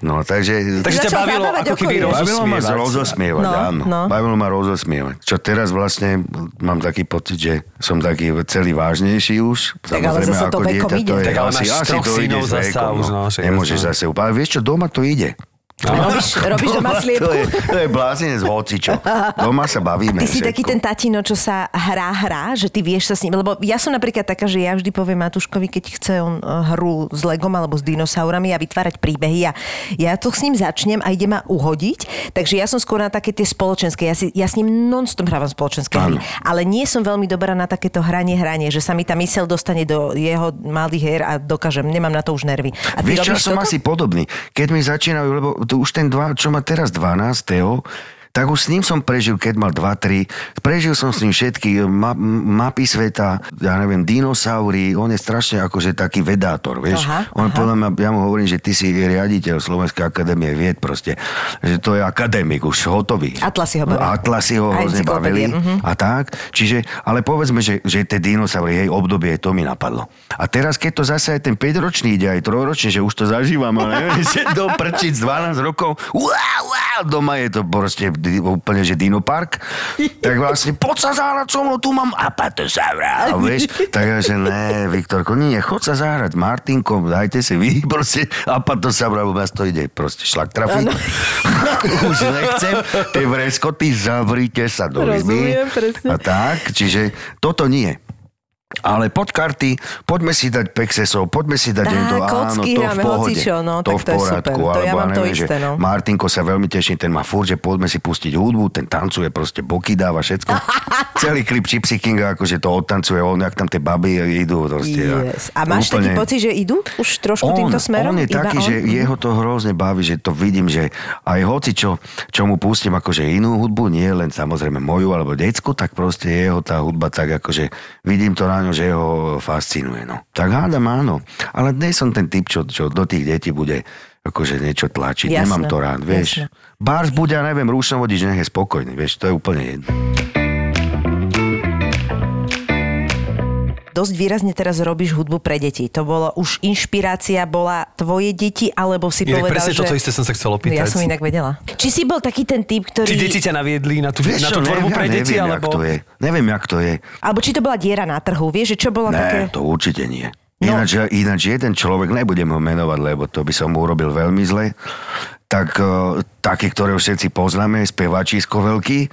No, takže... Takže ťa bavilo ako keby okolie. Bavilo ma rozosmievať. rozosmievať, No, áno. no. Bavilo ma rozosmievať. Čo teraz vlastne mám taký pocit, že som taký celý vážnejší už. Tak ale zase to vekom ide. to je Tak ale máš asi troch synov zasa už, No. no, Nemôžeš zase úplne. Vieš čo, doma to ide. Robíš, robíš doma to sliepku? je, to je blázinec hocičo. Doma sa bavíme. Ty si všetko. taký ten tatino, čo sa hrá, hrá, že ty vieš sa s ním, lebo ja som napríklad taká, že ja vždy poviem Matuškovi, keď chce on eh, hru s Legom alebo s dinosaurami a vytvárať príbehy a ja to s ním začnem a ide ma uhodiť, takže ja som skôr na také tie spoločenské, ja, si, ja s ním non-stop hrávam spoločenské hry, ale nie som veľmi dobrá na takéto hranie, hranie, že sa mi tá mysel dostane do jeho malých hier a dokážem, nemám na to už nervy. A ty Vieš, čo, som toto? asi podobný. Keď mi začínajú, lebo tu už ten dva, čo má teraz 12. tak už s ním som prežil, keď mal 2-3, prežil som s ním všetky ma, mapy sveta, ja neviem, dinosaury, on je strašne akože taký vedátor, vieš. Aha, on aha. podľa mňa, ja mu hovorím, že ty si riaditeľ Slovenskej akadémie vied proste, že to je akadémik už hotový. Atlasy ho bavia. Atlasy ho hrozne bavili mhm. a tak. Čiže, ale povedzme, že, že tie dinosaury, jej obdobie, to mi napadlo. A teraz, keď to zase aj ten 5-ročný ide, aj 3-ročný, že už to zažívam, ale že do prčic 12 rokov, wow, wow, doma je to proste úplne, že dinopark, tak vlastne, poď sa zahrať so mnou, tu mám apatosaura, vieš, tak ja, že ne, Viktorko, nie, chod sa zahrať, Martinko, dajte si vy, proste apatosaura, lebo vás to ide proste šlak trafiť. Už nechcem, tie vreskoty, zavrite sa do presne. A tak, čiže toto nie. Ale pod karty, poďme si dať pexesov, poďme si dať to, áno, to v pohode. hocičo, no, to v poradku. To ja mám to neviem, isté, no. Martinko sa veľmi teší, ten má furt, že poďme si pustiť hudbu, ten tancuje, proste boky dáva všetko. Celý klip Gypsy Kinga, akože to odtancuje on, jak tam tie baby idú. Proste, Yes. A máš taký pocit, že idú už trošku on, týmto smerom? On je taký, on? že jeho to hrozne baví, že to vidím, že aj hoci čo, čo mu pustím akože inú hudbu, nie len samozrejme moju alebo decku, tak proste jeho tá hudba tak akože vidím to na ňo, že ho fascinuje. No. Tak hádam áno. Ale dnes som ten typ, čo, čo do tých detí bude akože niečo tlačiť. Jasné, Nemám to rád, vieš. jasné. Bars bude, ja neviem, rúšnovodič, nech je spokojný, vieš, to je úplne jedno. Dosť výrazne teraz robíš hudbu pre deti. To bolo už inšpirácia, bola tvoje deti, alebo si Inak povedal, presne že... toto isté som sa chcel opýtať. Ja som inak vedela. Či si bol taký ten typ, ktorý... Či deti ťa naviedli na tú, Vieš na čo, tú tvorbu neviem, pre deti, neviem, alebo... jak to je. Neviem, jak to je. Alebo či to bola diera na trhu, vieš, že čo bolo také... Ne, to určite nie. No. Ináč, ináč jeden človek, nebudem ho menovať, lebo to by som mu urobil veľmi zle, tak uh, taký, ktorého všetci poznáme, spevačísko veľký,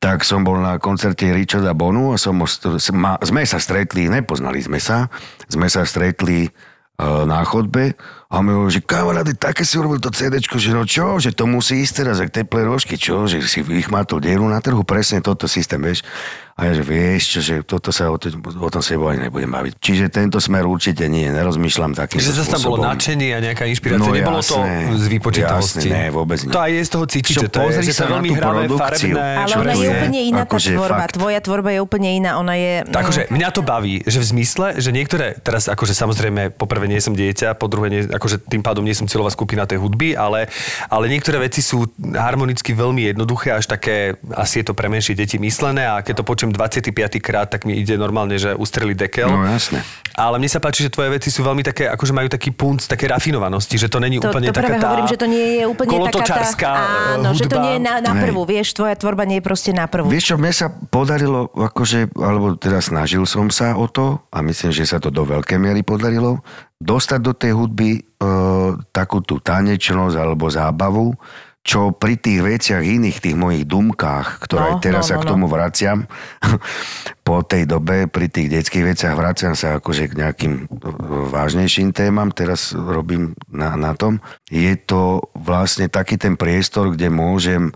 tak som bol na koncerte Richarda Bonu a som, sme sa stretli, nepoznali sme sa, sme sa stretli uh, na chodbe a on mi hovorí, že kamaráde, také si urobil to CDčko, že no čo, že to musí ísť teraz, jak teplé rožky, čo, že si vychmatol dieru na trhu, presne toto systém, vieš. A ja, že vieš čo, že toto sa o, to, o tom sa ani nebudem baviť. Čiže tento smer určite nie, nerozmýšľam takým Že zase tam bolo nadšenie a nejaká inšpirácia. No Nebolo to jasné, z výpočítavosti. jasné, ne, vôbec nie. To aj je z toho cítiť, Čo, že to je, pozri že to sa je na veľmi hravé, produkciu. farebné. Ale ona to je je? úplne iná tá Akože tvorba. fakt. Tvoja tvorba je úplne iná. Ona je... Takže mňa to baví, že v zmysle, že niektoré, teraz akože samozrejme, poprvé nie som dieťa, po druhé, nie, akože tým pádom nie som cieľová skupina tej hudby, ale, ale niektoré veci sú harmonicky veľmi jednoduché, až také, asi je to pre menšie deti myslené a keď to počujem 25. krát, tak mi ide normálne, že ustreli dekel. No jasné. Ale mne sa páči, že tvoje veci sú veľmi také, akože majú taký punc, také rafinovanosti, že to není To, úplne to taká tá hovorím, že to nie je úplne taká tá... Áno, že to hudba. nie je na, na prvú, vieš, tvoja tvorba nie je proste na prvú. Vieš čo, mne sa podarilo, akože, alebo teda snažil som sa o to a myslím, že sa to do veľkej miery podarilo, dostať do tej hudby e, takú tú tanečnosť alebo zábavu, čo pri tých veciach iných, tých mojich dumkách, ktoré No, teraz no, sa no, k no. tomu vraciam, po tej dobe pri tých detských veciach vraciam sa akože k nejakým e, vážnejším témam, teraz robím na, na tom. Je to vlastne taký ten priestor, kde môžem e,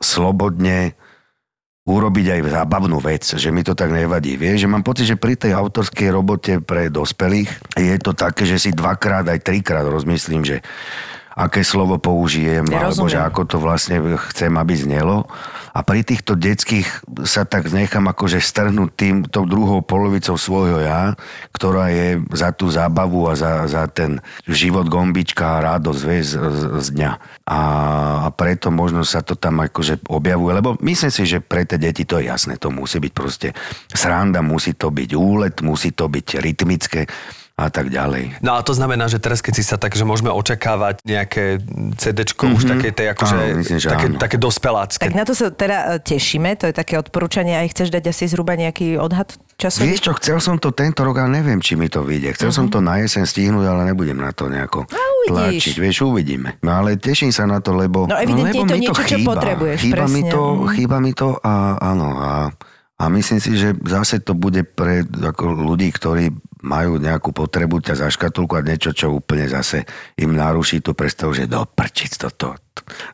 slobodne urobiť aj zábavnú vec, že mi to tak nevadí. Vieš, že mám pocit, že pri tej autorskej robote pre dospelých je to také, že si dvakrát aj trikrát rozmyslím, že aké slovo použijem, Ja alebo že ako to vlastne chcem, aby znelo. A pri týchto detských sa tak nechám akože strhnúť tým, tou druhou polovicou svojho ja, ktorá je za tú zábavu a za, za ten život gombička a radosť vieš, z, z, z dňa. A, a preto možno sa to tam akože objavuje, lebo myslím si, že pre tie deti to je jasné, to musí byť proste sranda, musí to byť úlet, musí to byť rytmické a tak ďalej. No a to znamená, že teraz keď si sa tak, že môžeme očakávať nejaké CDčko už také, tej, akože, Áno, myslím, že také, áno. také dospelácké. Tak na to sa teda e, tešíme, to je také odporúčanie. Aj chceš dať asi zhruba nejaký odhad časový? Vieš čo, chcel som to tento rok, ale neviem, či mi to vyjde. Chcel som to na jeseň stihnúť, ale nebudem na to nejako uvidíš. tlačiť. Vieš, uvidíme. No ale teším sa na to, lebo... No, evidentne lebo je to mi niečo, čo chýba. potrebuješ, Chýba mi to, Mhm. chýba mi to a áno. A, a myslím si, že zase to bude pre ako ľudí, ktorí majú nejakú potrebu ťa zaškatulkovať niečo, čo úplne zase im naruší tú predstavu, že do prčic toto.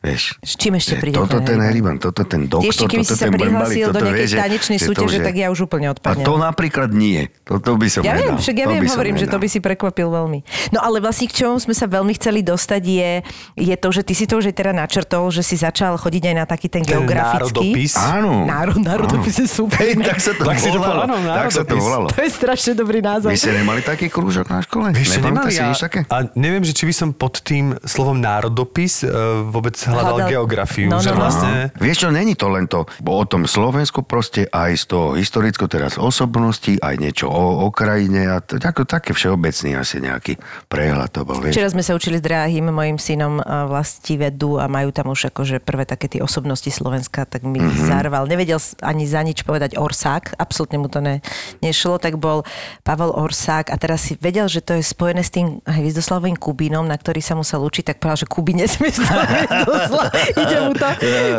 Vieš. S čím ešte príde Toto ten Heriban? Toto ten doktor, ešte keby toto si sa ten prihlásil do nejakej tanečnej súťaže, tak ja už úplne A odpadnem. to napríklad nie. Toto by som Ja viem, však ja viem, hovorím, že to by si prekvapil veľmi. No ale vlastne k čomu sme sa veľmi chceli dostať je, je to, že ty si to už aj teda načrtol, že si začal chodiť aj na taký ten, Ten geografický. národopis. Áno. Národ, národopis je super. Hej, tak sa to Tak volalo. áno, Tak sa to volalo. To je strašne dobrý názov. Vy ste nemali taký krúžok na škole? Vieš, nemali a, a neviem, že či by som pod tým slovom národopis uh, vôbec hľadal Hľadal- geografiu. No, že no, no. vlastne... Vieš čo, není to len to o tom Slovensku proste, aj z toho historicko teraz osobnosti, aj niečo o, o krajine a to, ako, také všeobecný asi nejaký prehľad to bol, vieš. Včera sme sa učili s drahým mojim synom vlasti vedu a majú tam už akože prvé také tie osobnosti Slovenska, tak mi Mhm. mm-hmm. zarval. Nevedel ani za nič povedať Orsák, absolútne mu to ne, nešlo, tak bol Pavel Orsák a teraz si vedel, že to je spojené s tým Hviezdoslavovým Kubínom, na ktorý sa musel učiť, tak povedal, že Kubín nesmie Hviezdoslav. Ide mu to.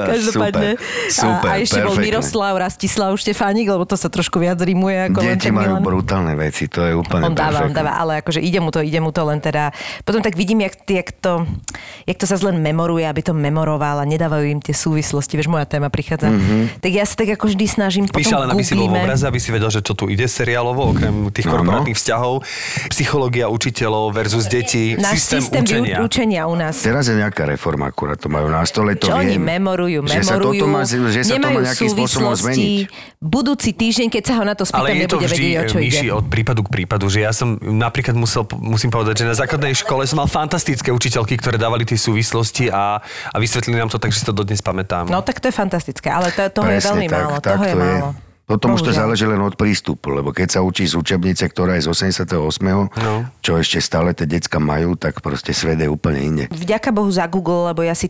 Každopádne. super, super, a, a ešte bol perfektne. Miroslav Rastislav Štefánik, lebo to sa trošku viac rimuje ako len Deti ten majú Milan. brutálne veci, to je úplne On dáva, on dáva, ale akože ide mu to, ide mu to len teda... Potom tak vidím, jak, jak, to, jak to sa len memoruje, aby to memoroval a nedávajú im tie súvislosti. Vieš, moja téma prichádza. Mm-hmm. Tak ja sa tak ako vždy snažím, potom Píš, ale aby si bol v obraze, aby si vedel, že čo tu ide seriálovo, okrem tých korporátnych vzťahov. Psychológia učiteľov versus deti, Náš systém, systém, učenia. učenia u nás. Teraz je nejaká reforma, akurát to majú na stole, to Čo oni viem. memorujú, že sa memorujú, toto má, že sa to má nejakým spôsobom zmeniť. Budúci týždeň, keď sa ho na to spýtam, Ale je to nebude vždy vedieť, o čo myši ide. od prípadu k prípadu, že ja som napríklad musel, musím povedať, že na základnej škole som mal fantastické učiteľky, ktoré dávali tie súvislosti a, a vysvetlili nám to tak, že si to dodnes pamätám. No tak to je fantastické, ale to, toho je veľmi tak, málo. tak toho je to je. málo. Potom už to záleží len od prístupu, lebo keď sa učí z učebnice, ktorá je z 88., No. čo ešte stále tie decka majú, tak proste svet je úplne inde. vďaka Bohu za Google, lebo ja si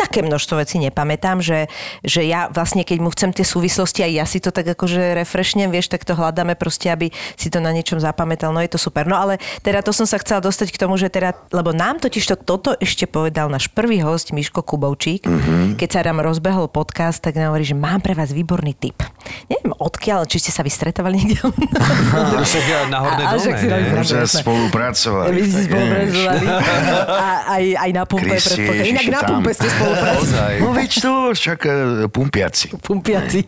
také množstvo vecí nepamätám, že, že ja vlastne, keď mu chcem tie súvislosti, aj ja si to tak akože refreshnem, vieš, tak to hľadáme proste, aby si to na niečom zapamätal. No je to super. No ale teda to som sa chcela dostať k tomu, že teda, lebo nám totiž to, toto ešte povedal náš prvý host Miško Kubovčík, mm-hmm. keď sa nám rozbehol podcast, tak nám hovorí, že mám pre vás výborný tip. Neviem odkiaľ, či ste sa vystretávali niekde. Však ja na Hornej? Už sa spolupracovali. Vy ste spolupracovali. A aj, aj na pumpe. Inak na pumpe ste spolupracovali. No veď to, však e, pumpiaci. Pumpiaci.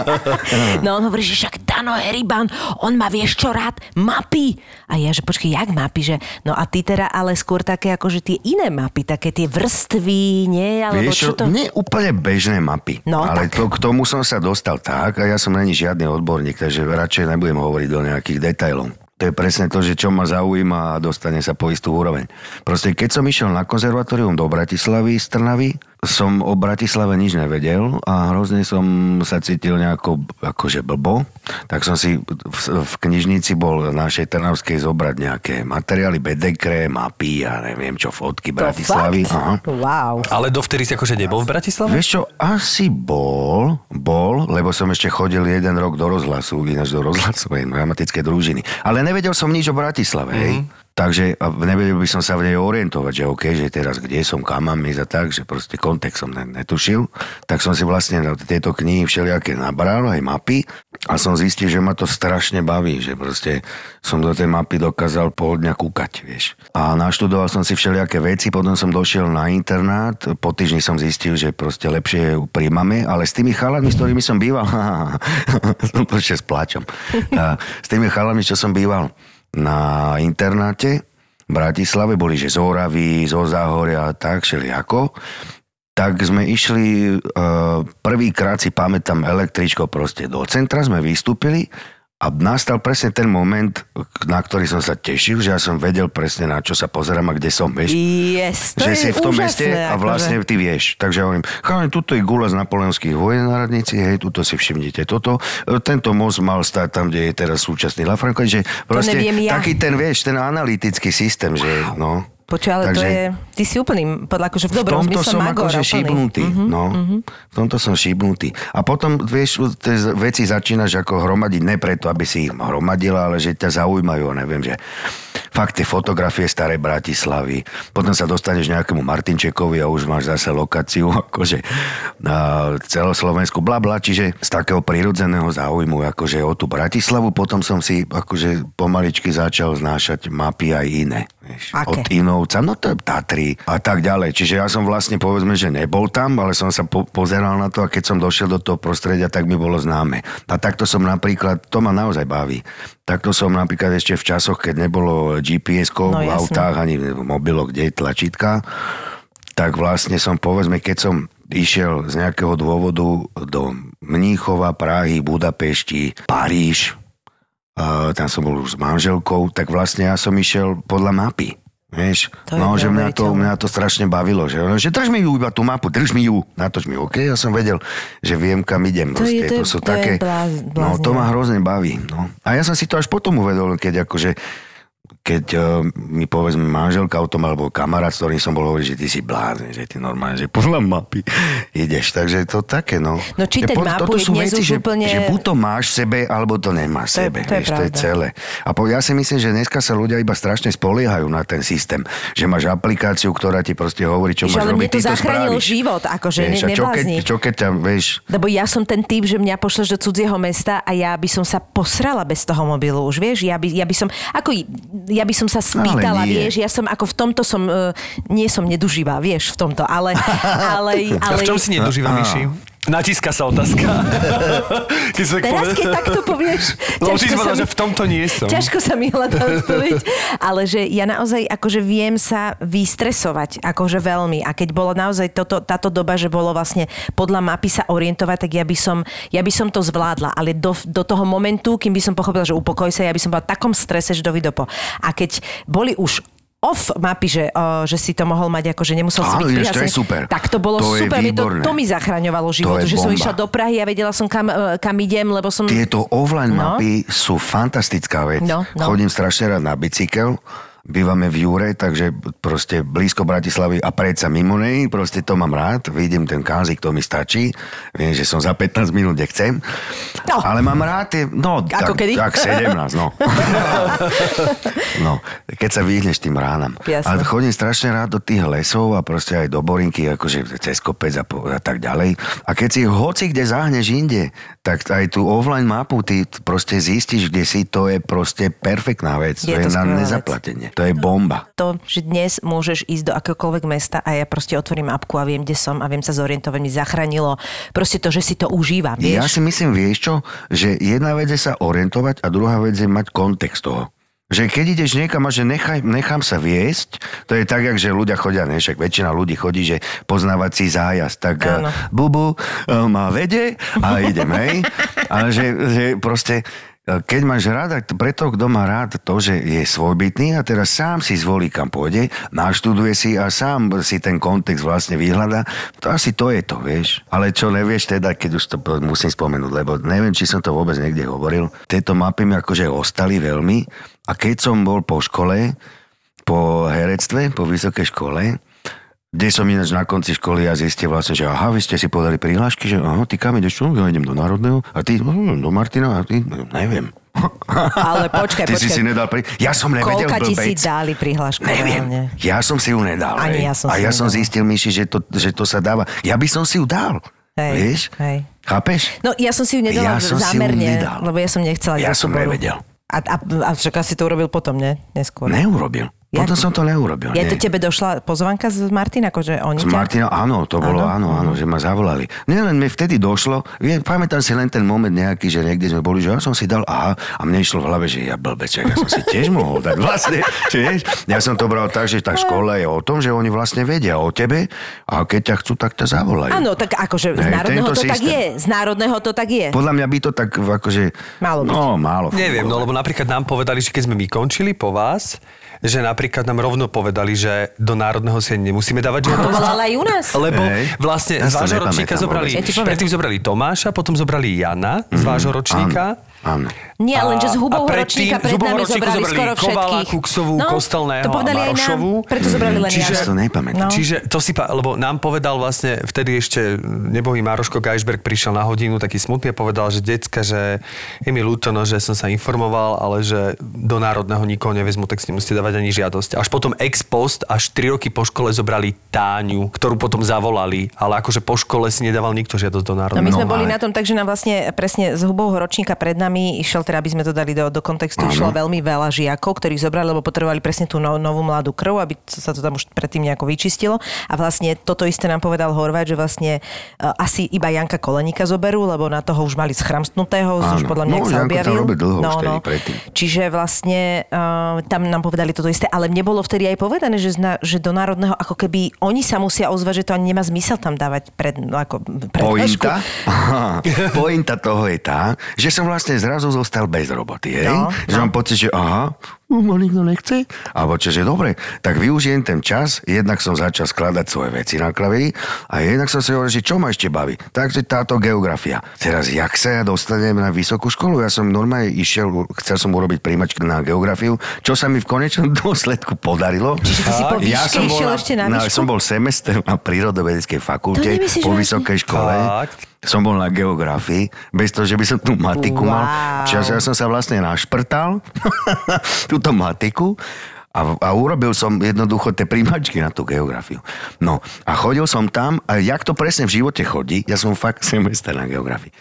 no on hovorí, že však Dano Heriban, on má vieš čo rád? Mapy. A ja, že počkej, jak mapy? Že, no a ty teda ale skôr také ako, že tie iné mapy, také tie vrstvy, nie? Alebo Vieš čo, čo to? nie úplne bežné mapy. No, ale tak. to, k tomu som sa dostal tak a ja som není žiadny odborník, takže radšej nebudem hovoriť do nejakých detailov. To je presne to, že čo ma zaujíma a dostane sa po istú úroveň. Proste keď som išiel na konzervatórium do Bratislavy z Trnavy, som o Bratislave nič nevedel a hrozne som sa cítil nejako akože blbo. Tak som si v, v knižnici bol našej Trnavskej zobrať nejaké materiály, bedekre, mapy a neviem čo, fotky To Bratislavy. fakt? Aha. Wow. Ale dovtedy si akože nebol v Bratislave? Vieš čo, asi bol, bol, lebo som ešte chodil jeden rok do rozhlasu, ináč do rozhlasovej dramatickej družiny. Ale nevedel som nič o Bratislave, hej. Takže nevedel by som sa v nej orientovať, že OK, že teraz kde som, kam mám ísť a tak, že proste kontext som ne- netušil. Tak som si vlastne na tieto knihy všelijaké nabral, aj mapy a som zistil, že ma to strašne baví, že proste som do tej mapy dokázal pol dňa kúkať, vieš. A naštudoval som si všelijaké veci, potom som došiel na internát, po týždni som zistil, že proste lepšie ju príjmame, ale s tými chalami, s ktorými som býval, som ešte s pláčom, s tými chalami, čo som býval na internáte v Bratislave, boli že z Oravy, zo Záhoria a tak, všelijako, tak sme išli, uh, prvýkrát si pamätám električko proste do centra, sme vystúpili a nastal presne ten moment, na ktorý som sa tešil, že ja som vedel presne na čo sa pozerám a kde som, vieš. Yes, to že je si v tom úžasné, meste a akože. vlastne ty vieš. Takže hovorím, chalani, tuto je gula z napoleonských vojen na radnici, hej, tuto si všimnite toto. E, Tento most mal stať tam, kde je teraz súčasný Lafranco, že proste ja. taký ten, vieš, ten analytický systém, že no. Počuj, ale to Takže- je... Ty si úplný, podľa akože v v dobrom tomto zmysle som magor. akože šibnutý. Mhm, no. V tomto som šibnutý. A potom, vieš, tie veci začínaš ako hromadiť, ne preto, aby si ich hromadila, ale že ťa zaujímajú, neviem, že fakt tie fotografie starej Bratislavy. Potom sa dostaneš nejakému Martinčekovi a už máš zase lokáciu, akože na celoslovensku, bla bla, čiže z takého prírodzeného záujmu, akože o tú Bratislavu, potom som si akože pomaličky začal znášať mapy aj iné. Vieš, Aké? Od Inovca, no to je Tatry a tak ďalej. Čiže ja som vlastne povedzme, že nebol tam, ale som sa po- pozeral na to a keď som došiel do toho prostredia, tak mi bolo známe. A takto som napríklad, to ma naozaj baví, takto som napríklad ešte v časoch, keď nebolo GPS-kov No, v jasné. autách ani v mobiloch, kde je tlačítka, tak vlastne som povedzme, keď som išiel z nejakého dôvodu do Mníchova, Prahy, Budapešti, Paríž, tam som bol už s manželkou, tak vlastne ja som išiel podľa mapy. Vieš, To je no, že mňa to, mňa to strašne bavilo, že, že drž mi ju iba tú mapu, drž mi ju, natoč mi, OK, ja som vedel, že viem, kam idem. To je- proste, to je- sú to je také, bláz- no to ma hrozne baví. No. A ja som si to až potom uvedol, keď akože keď uh, mi povedzme manželka o tom, alebo kamarát, s ktorým som bol, hovorí, že ty si blázen, že ty normálne, že podľa mapy ideš. Takže to také, no. No čítať po- mapu toto sú veci, že, úplne- že buď to máš sebe, alebo to nemáš To sebe. to je vieš, to je celé. A po, ja si myslím, že dneska sa ľudia iba strašne spoliehajú na ten systém. Že máš aplikáciu, ktorá ti proste hovorí, čo Že máš ale robiť, ty to zachránilo spravíš. život, akože vieš, ne- čo keď, čo keď ťa, vieš, Lebo ja som ten typ, že mňa pošleš do cudzieho mesta a ja by som sa posrala bez toho mobilu už, vieš? Ja by, ja by som, ako, ja by som sa spýtala, vieš? Ja som, ako v tomto som, uh, nie som neduživá, vieš, v tomto, ale, ale, A ale v čom si nedožíva, Myši? Natíska sa otázka. Som tak Teraz, povedal- keď takto povieš, No, ty ťažko sa mi- že v tomto nie som. Ťažko sa mi hľadá odpoveď, ale že ja naozaj akože viem sa vystresovať, akože veľmi. A keď bolo naozaj toto, táto doba, že bolo vlastne podľa mapy sa orientovať, tak ja by som, ja by som to zvládla. Ale do, do toho momentu, kým by som pochopila, že upokoj sa, ja by som bola v takom strese, že do vidopo. A keď boli už off mapy, že, o, že si to mohol mať, ako že nemusel si byť ináč to je prihlásený, super. Tak to bolo To super, mi to, to mi zachraňovalo život, že som bomba. išla do Prahy a vedela som, kam, e, kam idem, lebo som... Tieto offline No. mapy sú fantastická vec. No, no. Chodím strašne rád na bicykel, bývame v Jure, takže proste blízko Bratislavy a predsa mimo nej, proste to mám rád, vidím ten kázik, to mi stačí, viem, že som za 15 minút, kde chcem, No. ale mám rád tie, no, Ako tak, kedy? tak 17, no. no, keď sa vyhneš tým ránam. Jasné. Ale chodím strašne rád do tých lesov a proste aj do Borinky, akože cez kopec a, po, a tak ďalej. A keď si hoci kde zahneš inde, tak aj tú offline mapu ty proste zistíš, kde si, to je proste perfektná vec. Je to je na skvelá To je bomba. to, že dnes môžeš ísť do akéhokoľvek mesta a ja proste otvorím apku a viem, kde som a viem sa zorientovať. Mi zachránilo proste to, že si to užívam, Ja vieš? si myslím, vieš čo, že jedna vec je sa orientovať a druhá vec je mať kontext toho. Že keď ideš niekam a že nechaj, nechám sa viesť, to je tak, že ľudia chodia, ne, však väčšina ľudí chodí, že poznávací zájazd, tak Áno. uh, bubu uh, ma vede a idem, hej. Ale že, že proste keď máš rada, preto kto má rád to, že je svojbytný a teraz sám si zvolí, kam pôjde, naštuduje si a sám si ten kontext vlastne vyhľada, to asi to je to, vieš. Ale čo nevieš teda, keď už to musím spomenúť, lebo neviem, či som to vôbec niekde hovoril, tieto mapy mi akože ostali veľmi a keď som bol po škole, po herectve, po vysokej škole, kde som ináč na konci školy ja zistil vlastne, že aha, vy ste si podali prihlášky, že aha, ty kam ideš, čo? Ja idem do Národného a ty hm, do Martina a ty, no, neviem. Ale počkaj, Ty si počkaj. si nedal pri... Ja som nevedel, Koľka ti si blbec. dali prihlášku? Neviem. Ja som si ju nedal. Ani ja som a si ja som nedala. zistil, Myši, že to, že to sa dáva. Ja by som si ju dal. Hej, Vieš? hej. Chápeš? No ja som si ju nedala Ja som si zámerne, nedal. lebo ja som nechcela Ja som nevedel. A, a, a však asi to urobil potom, ne? Neskôr. Neurobil. Potom som to neurobil. Je nie. to tebe došla pozvanka z Martina, akože oni Z ťa... Martina, áno, to bolo, áno, áno, že ma zavolali. Nielen mi vtedy došlo, vie, pamätám si len ten moment nejaký, že niekde sme boli, že ja som si dal, aha, a mne išlo v hlave, že ja blbeček, ja som si tiež mohol dať vlastne, vieš, ja som to bral tak, že tá škola je o tom, že oni vlastne vedia o tebe a keď ťa chcú, tak ťa zavolajú. Áno, tak akože z národného to tak systém. je. Z národného to tak je. Podľa mňa by to tak akože... Malo byť. No, málo. Neviem, no lebo napríklad nám povedali, že keď sme my končili po vás, že napríklad nám rovno povedali, že do národného si nemusíme dávať To bola ale aj u nás. Lebo Hej. vlastne Ja z to vášho ročníka zobrali. Ja predtým zobrali Tomáša, potom zobrali Jana z vášho ročníka. Áno. Nie, len že z predtým ročníka pred nami zobrali skoro Kovala, všetkých. Kuksovú, No, Kostelného to povedali a aj nám, Marošovú. preto zobrali len Čiže- Ja to nepamätám. No. Čiže to si, lebo nám povedal vlastne, vtedy ešte nebohý Maroško Geisberg prišiel na hodinu taký smutný a povedal, že decka, že je mi ľúto, no, že som sa informoval, ale že do národného nikoho nevezmu, tak si nemusíte dávať ani žiadosť. Až potom ex post, až 3 roky po škole zobrali Táňu, ktorú potom zavolali, ale akože po škole si nedával nikto žiadosť do No národného. my sme No, boli ale- na tom tak, že nám vlastne presne z hubového ročníka pred nami nami išiel, teda aby sme to dali do, do kontextu, išlo veľmi veľa žiakov, ktorých zobrali, lebo potrebovali presne tú no, novú mladú krv, aby sa to tam už predtým nejako vyčistilo. A vlastne toto isté nám povedal Horvát, že vlastne uh, asi iba Janka Kolenika zoberú, lebo na toho už mali schramstnutého, už Áno. podľa mňa No, sa objavil. dlho už vtedy predtým. Čiže vlastne uh, tam nám povedali toto isté, ale mne bolo vtedy aj povedané, že, zna, že do Národného ako keby oni sa musia ozvať, že to ani nemá zmysel tam dávať pred, no, ako prednášku. Pointa, aha, pointa toho je tá, že som vlastne zrazu zostal bez roboty, hej? No, že mám pocit, že aha, no, ma nikto nechce, alebo čo, že dobre, tak využijem ten čas, jednak som začal skladať svoje veci na klavíri a jednak som si hovoril, že čo ma ešte baví. Takže táto geografia. Teraz, jak sa ja dostanem na vysokú školu? Ja som normálne išiel, chcel som urobiť príjmačky na geografiu, čo sa mi v konečnom dôsledku podarilo. Čiže ty si po výške išiel ešte na výšku? som bol semester na prírodovedeckej fakulte po vysokej škole. Fakt? Som bol na geografii, bez toho, že by som tú matiku mal. Wow. Čiže ja som sa vlastne našprtal, túto matiku, a, a urobil som jednoducho tie príjmačky na tú geografiu. No a chodil som tam, a jak to presne v živote chodí, ja som fakt semester na geografii.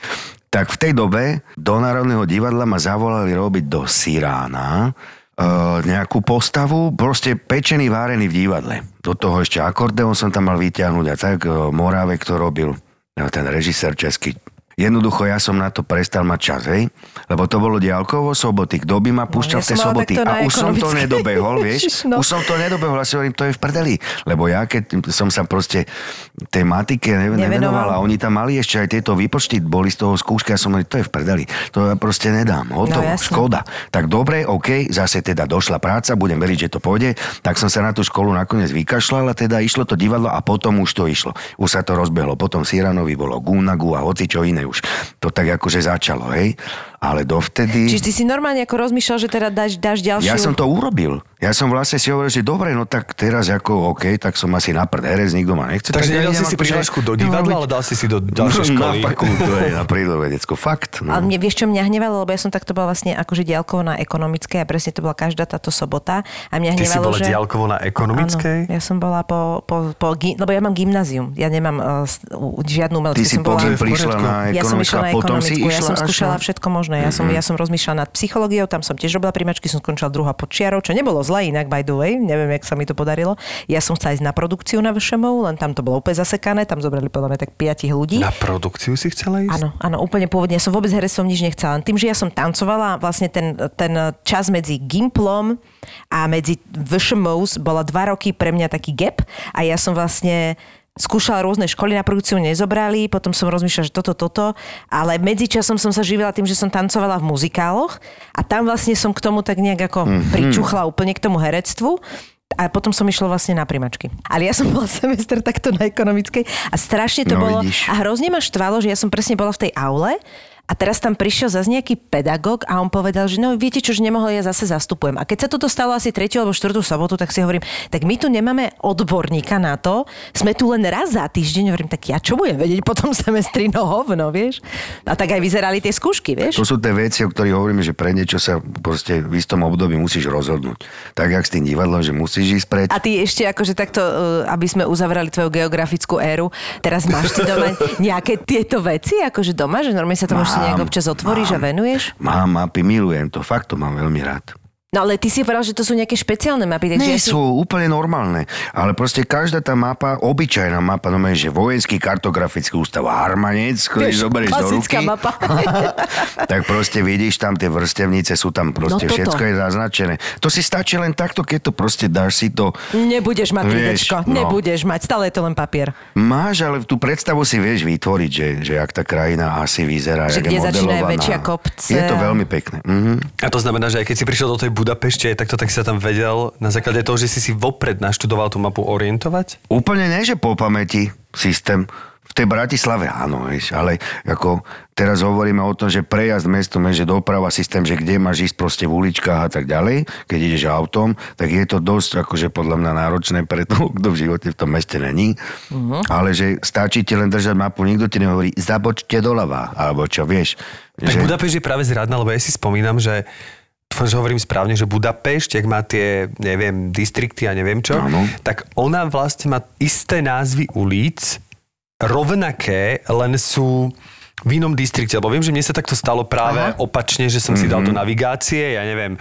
Tak v tej dobe do Národného divadla ma zavolali robiť do Sirána, e, nejakú postavu, proste pečený, várený v divadle. Do toho ešte akordeon som tam mal vyťahnuť a tak e, Morávek to robil, e, ten režisér český. Jednoducho ja som na to prestal mať čas, hej? Lebo to bolo diálkovo soboty. Kto by ma púšťal ja v tej soboty? A už som to nedobehol, vieš? No. Už som to nedobehol a si hovorím, to je v prdeli. Lebo ja, keď som sa proste tej matike ne- Nevenoval. nevenoval a oni tam mali ešte aj tieto výpočty, boli z toho skúšky a som hovoril, to je v prdeli. To ja proste nedám. Hotovo, No, jasne. škoda. Tak dobre, OK, zase teda došla práca, budem veriť, že to pôjde. Tak som sa na tú školu nakoniec vykašľal a teda išlo to divadlo a potom už to išlo. Už sa to rozbehlo. Potom Siranovi bolo Gunagu a hoci čo iné už. To tak akože začalo, hej. Ale dovtedy... Čiže ty si normálne ako rozmýšľal, že teda dáš, dáš ďalšiu... Ja som to urobil. Ja som vlastne si hovoril, že dobre, no tak teraz ako OK, tak som asi na prd herec, nikto ma nechce. Takže nedal si si prihlášku do divadla, ale dal si si do ďalšej Na školy. fakultu, hej, na prírodovedecku. Fakt. No. Ale mne, vieš, čo mňa hnevalo, lebo ja som takto bola vlastne akože diaľkovo na ekonomické a presne to bola každá táto sobota. A mňa Ty si bola že... diaľkovo na ekonomickej? Áno, ja som bola po, po, po lebo ja mám gymnázium. Ja nemám uh, žiadnu umeleckú. Ty si po bola... prišla na Ja som išla na ekonomickú, ja som skúšala na- všetko možné. Ja som, ja som rozmýšľala nad psychológiou, tam som tiež robila primačky, som skončila druhá počiarov, čo nebolo zle inak, by the way, neviem, jak sa mi to podarilo. Ja som chcela ísť na produkciu na VŠMU, len tam to bolo úplne zasekané, tam zobrali podľa mňa tak piatich ľudí. Na produkciu si chcela ísť? Áno, áno, úplne pôvodne. Ja som vôbec herectvom nič nechcela. Len tým, že ja som tancovala, vlastne ten, ten čas medzi Gimplom a medzi VŠMOs bola dva roky pre mňa taký gap a ja som vlastne skúšala rôzne školy na produkciu, nezobrali, potom som rozmýšľala, že toto, toto, ale medzičasom som sa živila tým, že som tancovala v muzikáloch a tam vlastne som k tomu tak nejak ako mm-hmm. pričuchla úplne k tomu herectvu. A potom som išla vlastne na primačky. Ale ja som bola semester takto na ekonomickej a strašne to No, bolo... vidíš. A hrozne ma štvalo, že ja som presne bola v tej aule a teraz tam prišiel zase nejaký pedagóg a on povedal, že no viete čo, že nemohol, ja zase zastupujem. A keď sa toto stalo asi 3. alebo 4. sobotu, tak si hovorím, tak my tu nemáme odborníka na to, sme tu len raz za týždeň, hovorím, tak ja čo budem vedieť po tom semestri, no hovno, vieš? A tak aj vyzerali tie skúšky, vieš? To sú tie veci, o ktorých hovoríme, že pre niečo sa proste v istom období musíš rozhodnúť. Tak jak s tým divadlom, že musíš ísť preč. A ty ešte akože takto, eh, aby sme uzavrali tvoju geografickú éru, teraz máš ty doma nejaké tieto veci, akože doma, že normálne sa tomu ešte nejak občas otvoríš a mám. venuješ? Mám mapy, milujem to, fakt to mám veľmi rád. No ale ty si povedal, že to sú nejaké špeciálne mapy, takže Nie ja si... sú úplne normálne, ale proste každá tá mapa, obyčajná mapa, no že vojenský kartografický ústav Harmanec, ktorý Vieš, zoberieš do ruky, mapa. tak proste vidíš tam tie vrstevnice, sú tam proste No toto. všetko je zaznačené. To si stačí len takto, keď to proste dáš si to. Nebudeš mať Vieš, no. nebudeš mať, stále je to len papier. Máš, ale tú predstavu si vieš vytvoriť, že, že jak tá krajina asi vyzerá, Že jak kde je modelovaná. väčšia kopce. Je to veľmi pekné. Mhm. A to znamená, že aj keď si prišiel do tej Budapešte, aj takto tak si sa tam vedel na základe toho, že si si vopred naštudoval tú mapu orientovať? Úplne ne, že po pamäti systém. V tej Bratislave áno, vieš, ale ako teraz hovoríme o tom, že prejazd mestom, že doprava systém, že kde máš ísť proste v uličkách a tak ďalej, keď ideš autom, tak je to dosť akože podľa mňa náročné pre toho, kto v živote v tom meste není. Uh-huh. Ale že stačí ti len držať mapu, nikto ti nehovorí, zabočte doľava, alebo čo, vieš. Tak že... Budapešť je práve zradná, lebo ja si spomínam, že dúfam, že hovorím správne, že Budapešť, ak má tie, neviem, distrikty a neviem čo, Áno. tak ona vlastne má isté názvy ulic, rovnaké, len sú v inom distrikte, lebo viem, že mne sa takto stalo práve Aha. opačne, že som si dal do navigácie, ja neviem,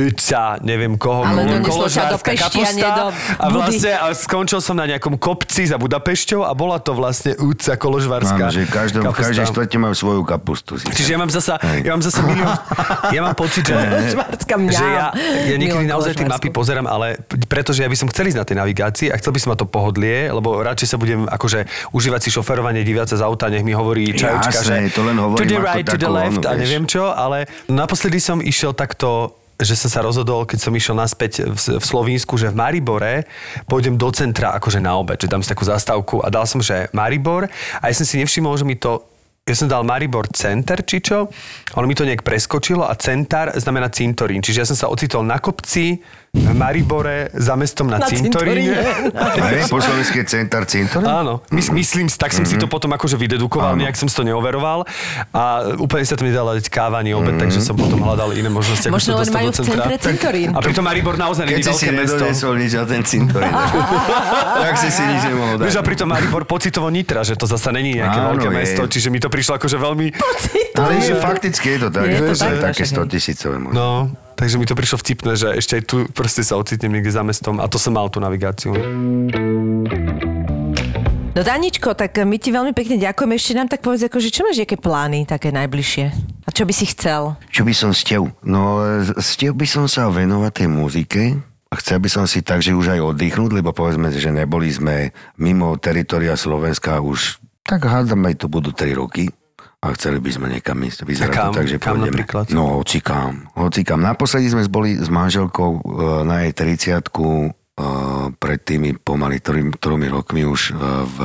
Uca, neviem koho, Ale koho- ťa do Pešti a nie do a vlastne a skončil som na nejakom kopci za Budapešťou a bola to vlastne Uca Koložvárska Áno, že v každom, v každej štvrte majú svoju kapustu. Si. Čiže ja mám zasa, ja mám zasa milión, ja mám pocit, že, že ja, ja niekedy naozaj tie mapy pozerám, ale pretože ja by som chcel ísť na tej navigácii a chcel by som ma to pohodlie, lebo radšej sa budem akože užívať si šoferovanie, sa z auta, nech mi hovorí čajočka, Jasné, že to len hovorím to the right, to the left a neviem čo, ale naposledy som išiel takto že som sa rozhodol, keď som išiel naspäť v, Slovínsku, že v Maribore pôjdem do centra akože na obed, že dám si takú zastávku a dal som, že Maribor a ja som si nevšimol, že mi to ja som dal Maribor Center, či čo, ono mi to nejak preskočilo a Centar znamená cintorín. Čiže ja som sa ocitol na kopci v Maribore za mestom na, Na cintoríne. Hej, po slovenské centár cintorín? Áno, my, myslím, si- tak som si to potom akože vydedukoval, nejak som si to neoveroval a úplne sa to mi dala dať káva ani obed, takže som potom hľadal iné možnosti, Možno len majú do v centra. centre cintorín. A pritom Maribor naozaj Keď si si veľké mesto. nedoniesol nič na ten cintorín. tak si si nič nemohol dať. Vieš, a pritom Maribor pocitovo Nitra, že to zasa není nejaké Áno, veľké je. mesto, čiže mi to prišlo akože veľmi... Ale že fakticky je to tak, Je to že tak, také však 100 hej. tisícové možno. Takže mi to prišlo vtipné, že ešte aj tu proste sa ocitnem niekde za mestom a to som mal tú navigáciu. No Daničko, tak my ti veľmi pekne ďakujeme. Ešte nám tak povedz, akože, čo máš nejaké plány také najbližšie? A čo by si chcel? Čo by som stev? No, stev by som sa venovať tej muzike a chcel by som si tak, že už aj oddychnúť, lebo povedzme, že neboli sme mimo teritoria Slovenska už, tak hádam aj to budú 3 roky a chceli by sme niekam ísť. Vyzerá kam? to tak, že Kam pôjdeme. napríklad? No, hocikám. Hocikám. Naposledy sme boli s manželkou e, na jej 30 pred tými pomaly ktorými rokmi už e, v,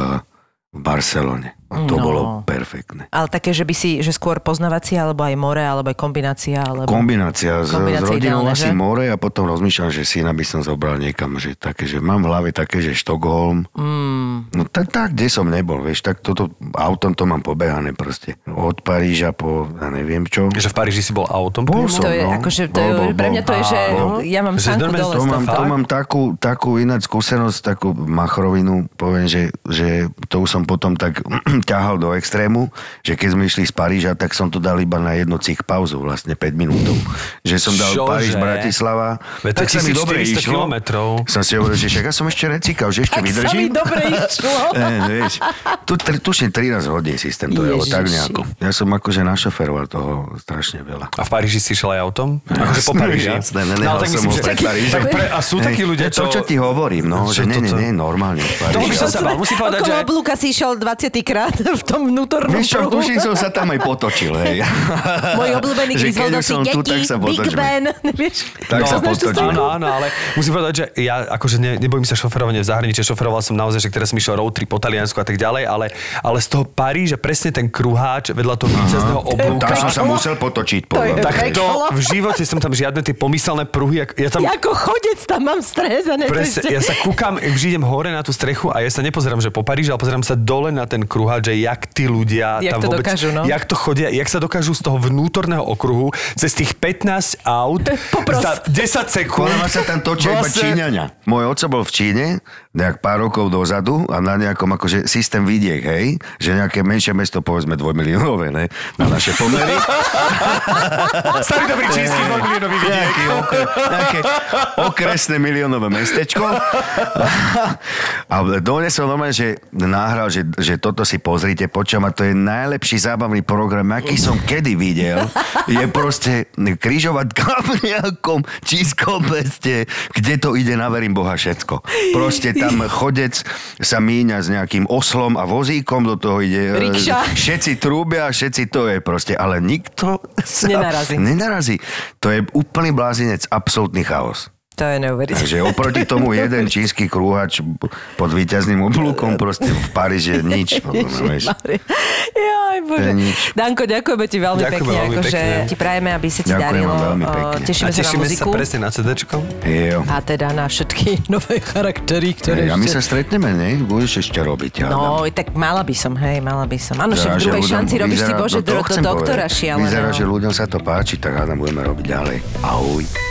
v Barcelone. A to No. bolo perfektné. Ale také, že by si, že skôr poznávacie, alebo aj more, alebo aj kombinácia, alebo... Kombinácia s, s Kombinácia rodinou ideálne, asi že? more a potom rozmýšľam, že syna by som zobral niekam, že také, že mám v hlave také, že Štokholm. Mm. No tak, tak, kde som nebol, vieš, tak toto autom to mám pobehané proste. Od Paríža po, ja neviem čo. Že v Paríži si bol autom? Bol som, To je, no. akože, to Bol, je, bol, pre mňa to je, že Bol. ja mám Že normálne dole To mám, to mám takú, takú ináč skúsenosť, takú machrovinu, poviem, že, že to už som potom tak ťahal do extrému, že keď sme išli z Paríža, tak som to dal iba na jednu cich pauzu, vlastne 5 minútov. Že som dal Čože? Paríž, Bratislava, to tak sa mi dobre 1400 išlo. kilometrov. Som si hovoril, že však ja som ešte recikal, že ešte Tak sa mi vydržím. dobre išlo. Eh, vieš, tu, tri- tuším 13 hodín systém to je, alebo tak nejako. Ja som akože našoferoval toho strašne veľa. A v Paríži si šiel aj autom? Akože po Paríži? Jasné, ne, no, tak som myslím, že... Tak pre, a sú takí ľudia, to, čo ti hovorím, no, že nie, nie, nie, normálne. Toho by som sa bal. Musím povedať, že... Okolo oblúka si išiel 20 krát v tom vnútornom Vieš čo, tuším, som sa tam aj potočil, hej. Môj obľúbený Že keď Griswoldov už si som tu, deti, tak sa Big. Ben. Vieš, Tak sa tú potočme. scénku? Áno, áno, ale musím povedať, že ja akože ne, nebojím sa šoferovania v zahraničí, šoferoval som naozaj, že teraz som išiel road trip po Taliansku a tak ďalej, ale, ale z toho Paríža presne ten kruháč vedľa toho víťazného oblúka. Tam som sa musel potočiť. To. Tak to v živote som tam žiadne tie pomyselné pruhy, ja tam Ja ako chodec tam mám stres a Presne, ja sa kúkam, už idem hore na tú strechu a ja sa nepozerám, že po Paríži, ale pozerám sa dole na ten kruháč, že jak tí ľudia Jak tam to vôbec, dokážu, no. jak to chodia, jak sa dokážu z toho vnútorného okruhu cez tých 15 aut Popros. za 10 sekúnd. Mňa sa tam točia iba Vlastne- Číňania. Môj oco bol v Číne, nejak pár rokov dozadu a na nejakom akože systém vidiek, hej, že nejaké menšie mesto, povedzme dvojmiliónové, ne, na naše pomery. Starý dobrý čínsky dvojmiliónový vidiek. Nejaký okre, nejaké okresné miliónové mestečko. A donesol normálne, že nahral, že, že toto si pozrite, počujem, a to je najlepší zábavný program, aký som kedy videl. Je proste križovať v nejakom čínskom meste, kde to ide na verím Boha všetko. Proste tam chodec sa míňa s nejakým oslom a vozíkom, do toho ide... e, Rikša. Všetci trúbia, všetci to je proste, ale nikto sa Nenarazí. nenarazí. To je úplný blázinec, absolútny chaos. To je neuveriteľné. Takže oproti tomu jeden čínsky krúhač pod víťazným oblúkom proste v Paríži je nič. Jaj, bože. Nič. Danko, ďakujeme ti veľmi Ďakujeme pekne. veľmi akože pekne. ti prajeme, aby sa ti Ďakujem darilo. veľmi pekne. A Tešíme, sa na tešíme sa muziku. presne na CDčko. Jo. A teda na všetky nové charaktery, ktoré Hej, a my ešte... sa stretneme, ne? Budeš ešte robiť. No, tak mala by som, hej, mala by som. Áno, však v druhej šanci robíš ty, Bože, do, do doktora šialeného. Vyzerá, že ľuďom sa to páči, tak hádam budeme robiť ďalej. Ahoj.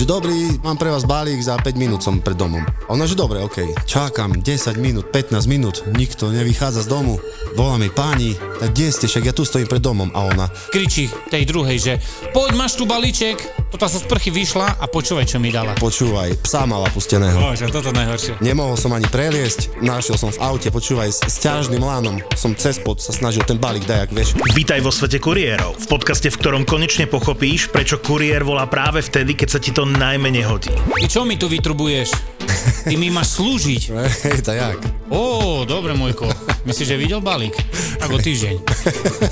Že dobrý, mám pre vás balík, za 5 minút som pred domom. A ona, že dobre, OK. Čakám 10 minút, 15 minút, nikto nevychádza z domu. Volá mi páni, tak kde ste, však ja tu stojím pred domom. A ona, Kričí tej druhej, že poď, máš tu balíček. Toto sa z prchy vyšla a počúvaj, čo mi dala. počúvaj, psa mala pusteného. Bože, toto najhoršie. Nemohol som ani preliesť, našiel som v aute, počúvaj, s, s ťažným lánom. Som cez pod sa snažil ten balík dajak, vieš. Vítaj vo svete kuriérov, v podcaste, v ktorom konečne pochopíš, prečo kuriér volá práve vtedy, keď sa ti to najmenej hodí. Ty čo mi tu vytrubuješ? Ty mi máš slúžiť. Hej, to jak? Ó, dobre, môjko. Myslíš, že videl balík? Tak o týždeň.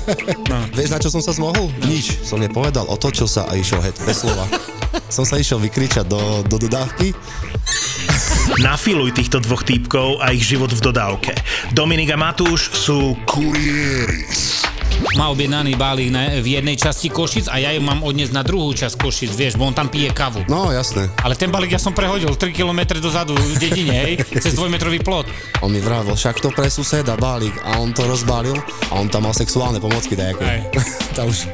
Vieš, na čo som sa zmohol? Nič. Som nepovedal, otočil sa a išiel heď, bez slova. som sa išiel vykričať do, do dodávky. Nafiluj týchto dvoch týpkov a ich život v dodávke. Dominik a Matúš sú kuriéri. Má objednaný balík v jednej časti Košic a ja ju mám odniesť na druhú časť Košic, vieš, bo on tam pije kavu. No, jasné. Ale ten balík ja som prehodil 3 km dozadu v dedine, hej, cez dvojmetrový plot. On mi vravil, však to pre suseda balík a on to rozbalil a on tam mal sexuálne pomocky dajaké. Tam už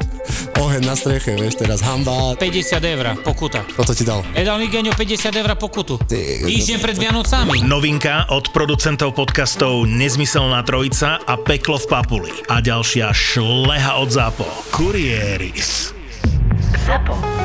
oheň na streche, vieš, teraz hamba. 50 eur, pokuta. Toto ti dal. E dal mi Geňo 50 eur pokutu. Týždeň pred Vianocami. Novinka od producentov podcastov Nezmyselná trojica a Peklo v Papuli. A ďalšia šleha od ZAPO. Kurieris. ZAPO.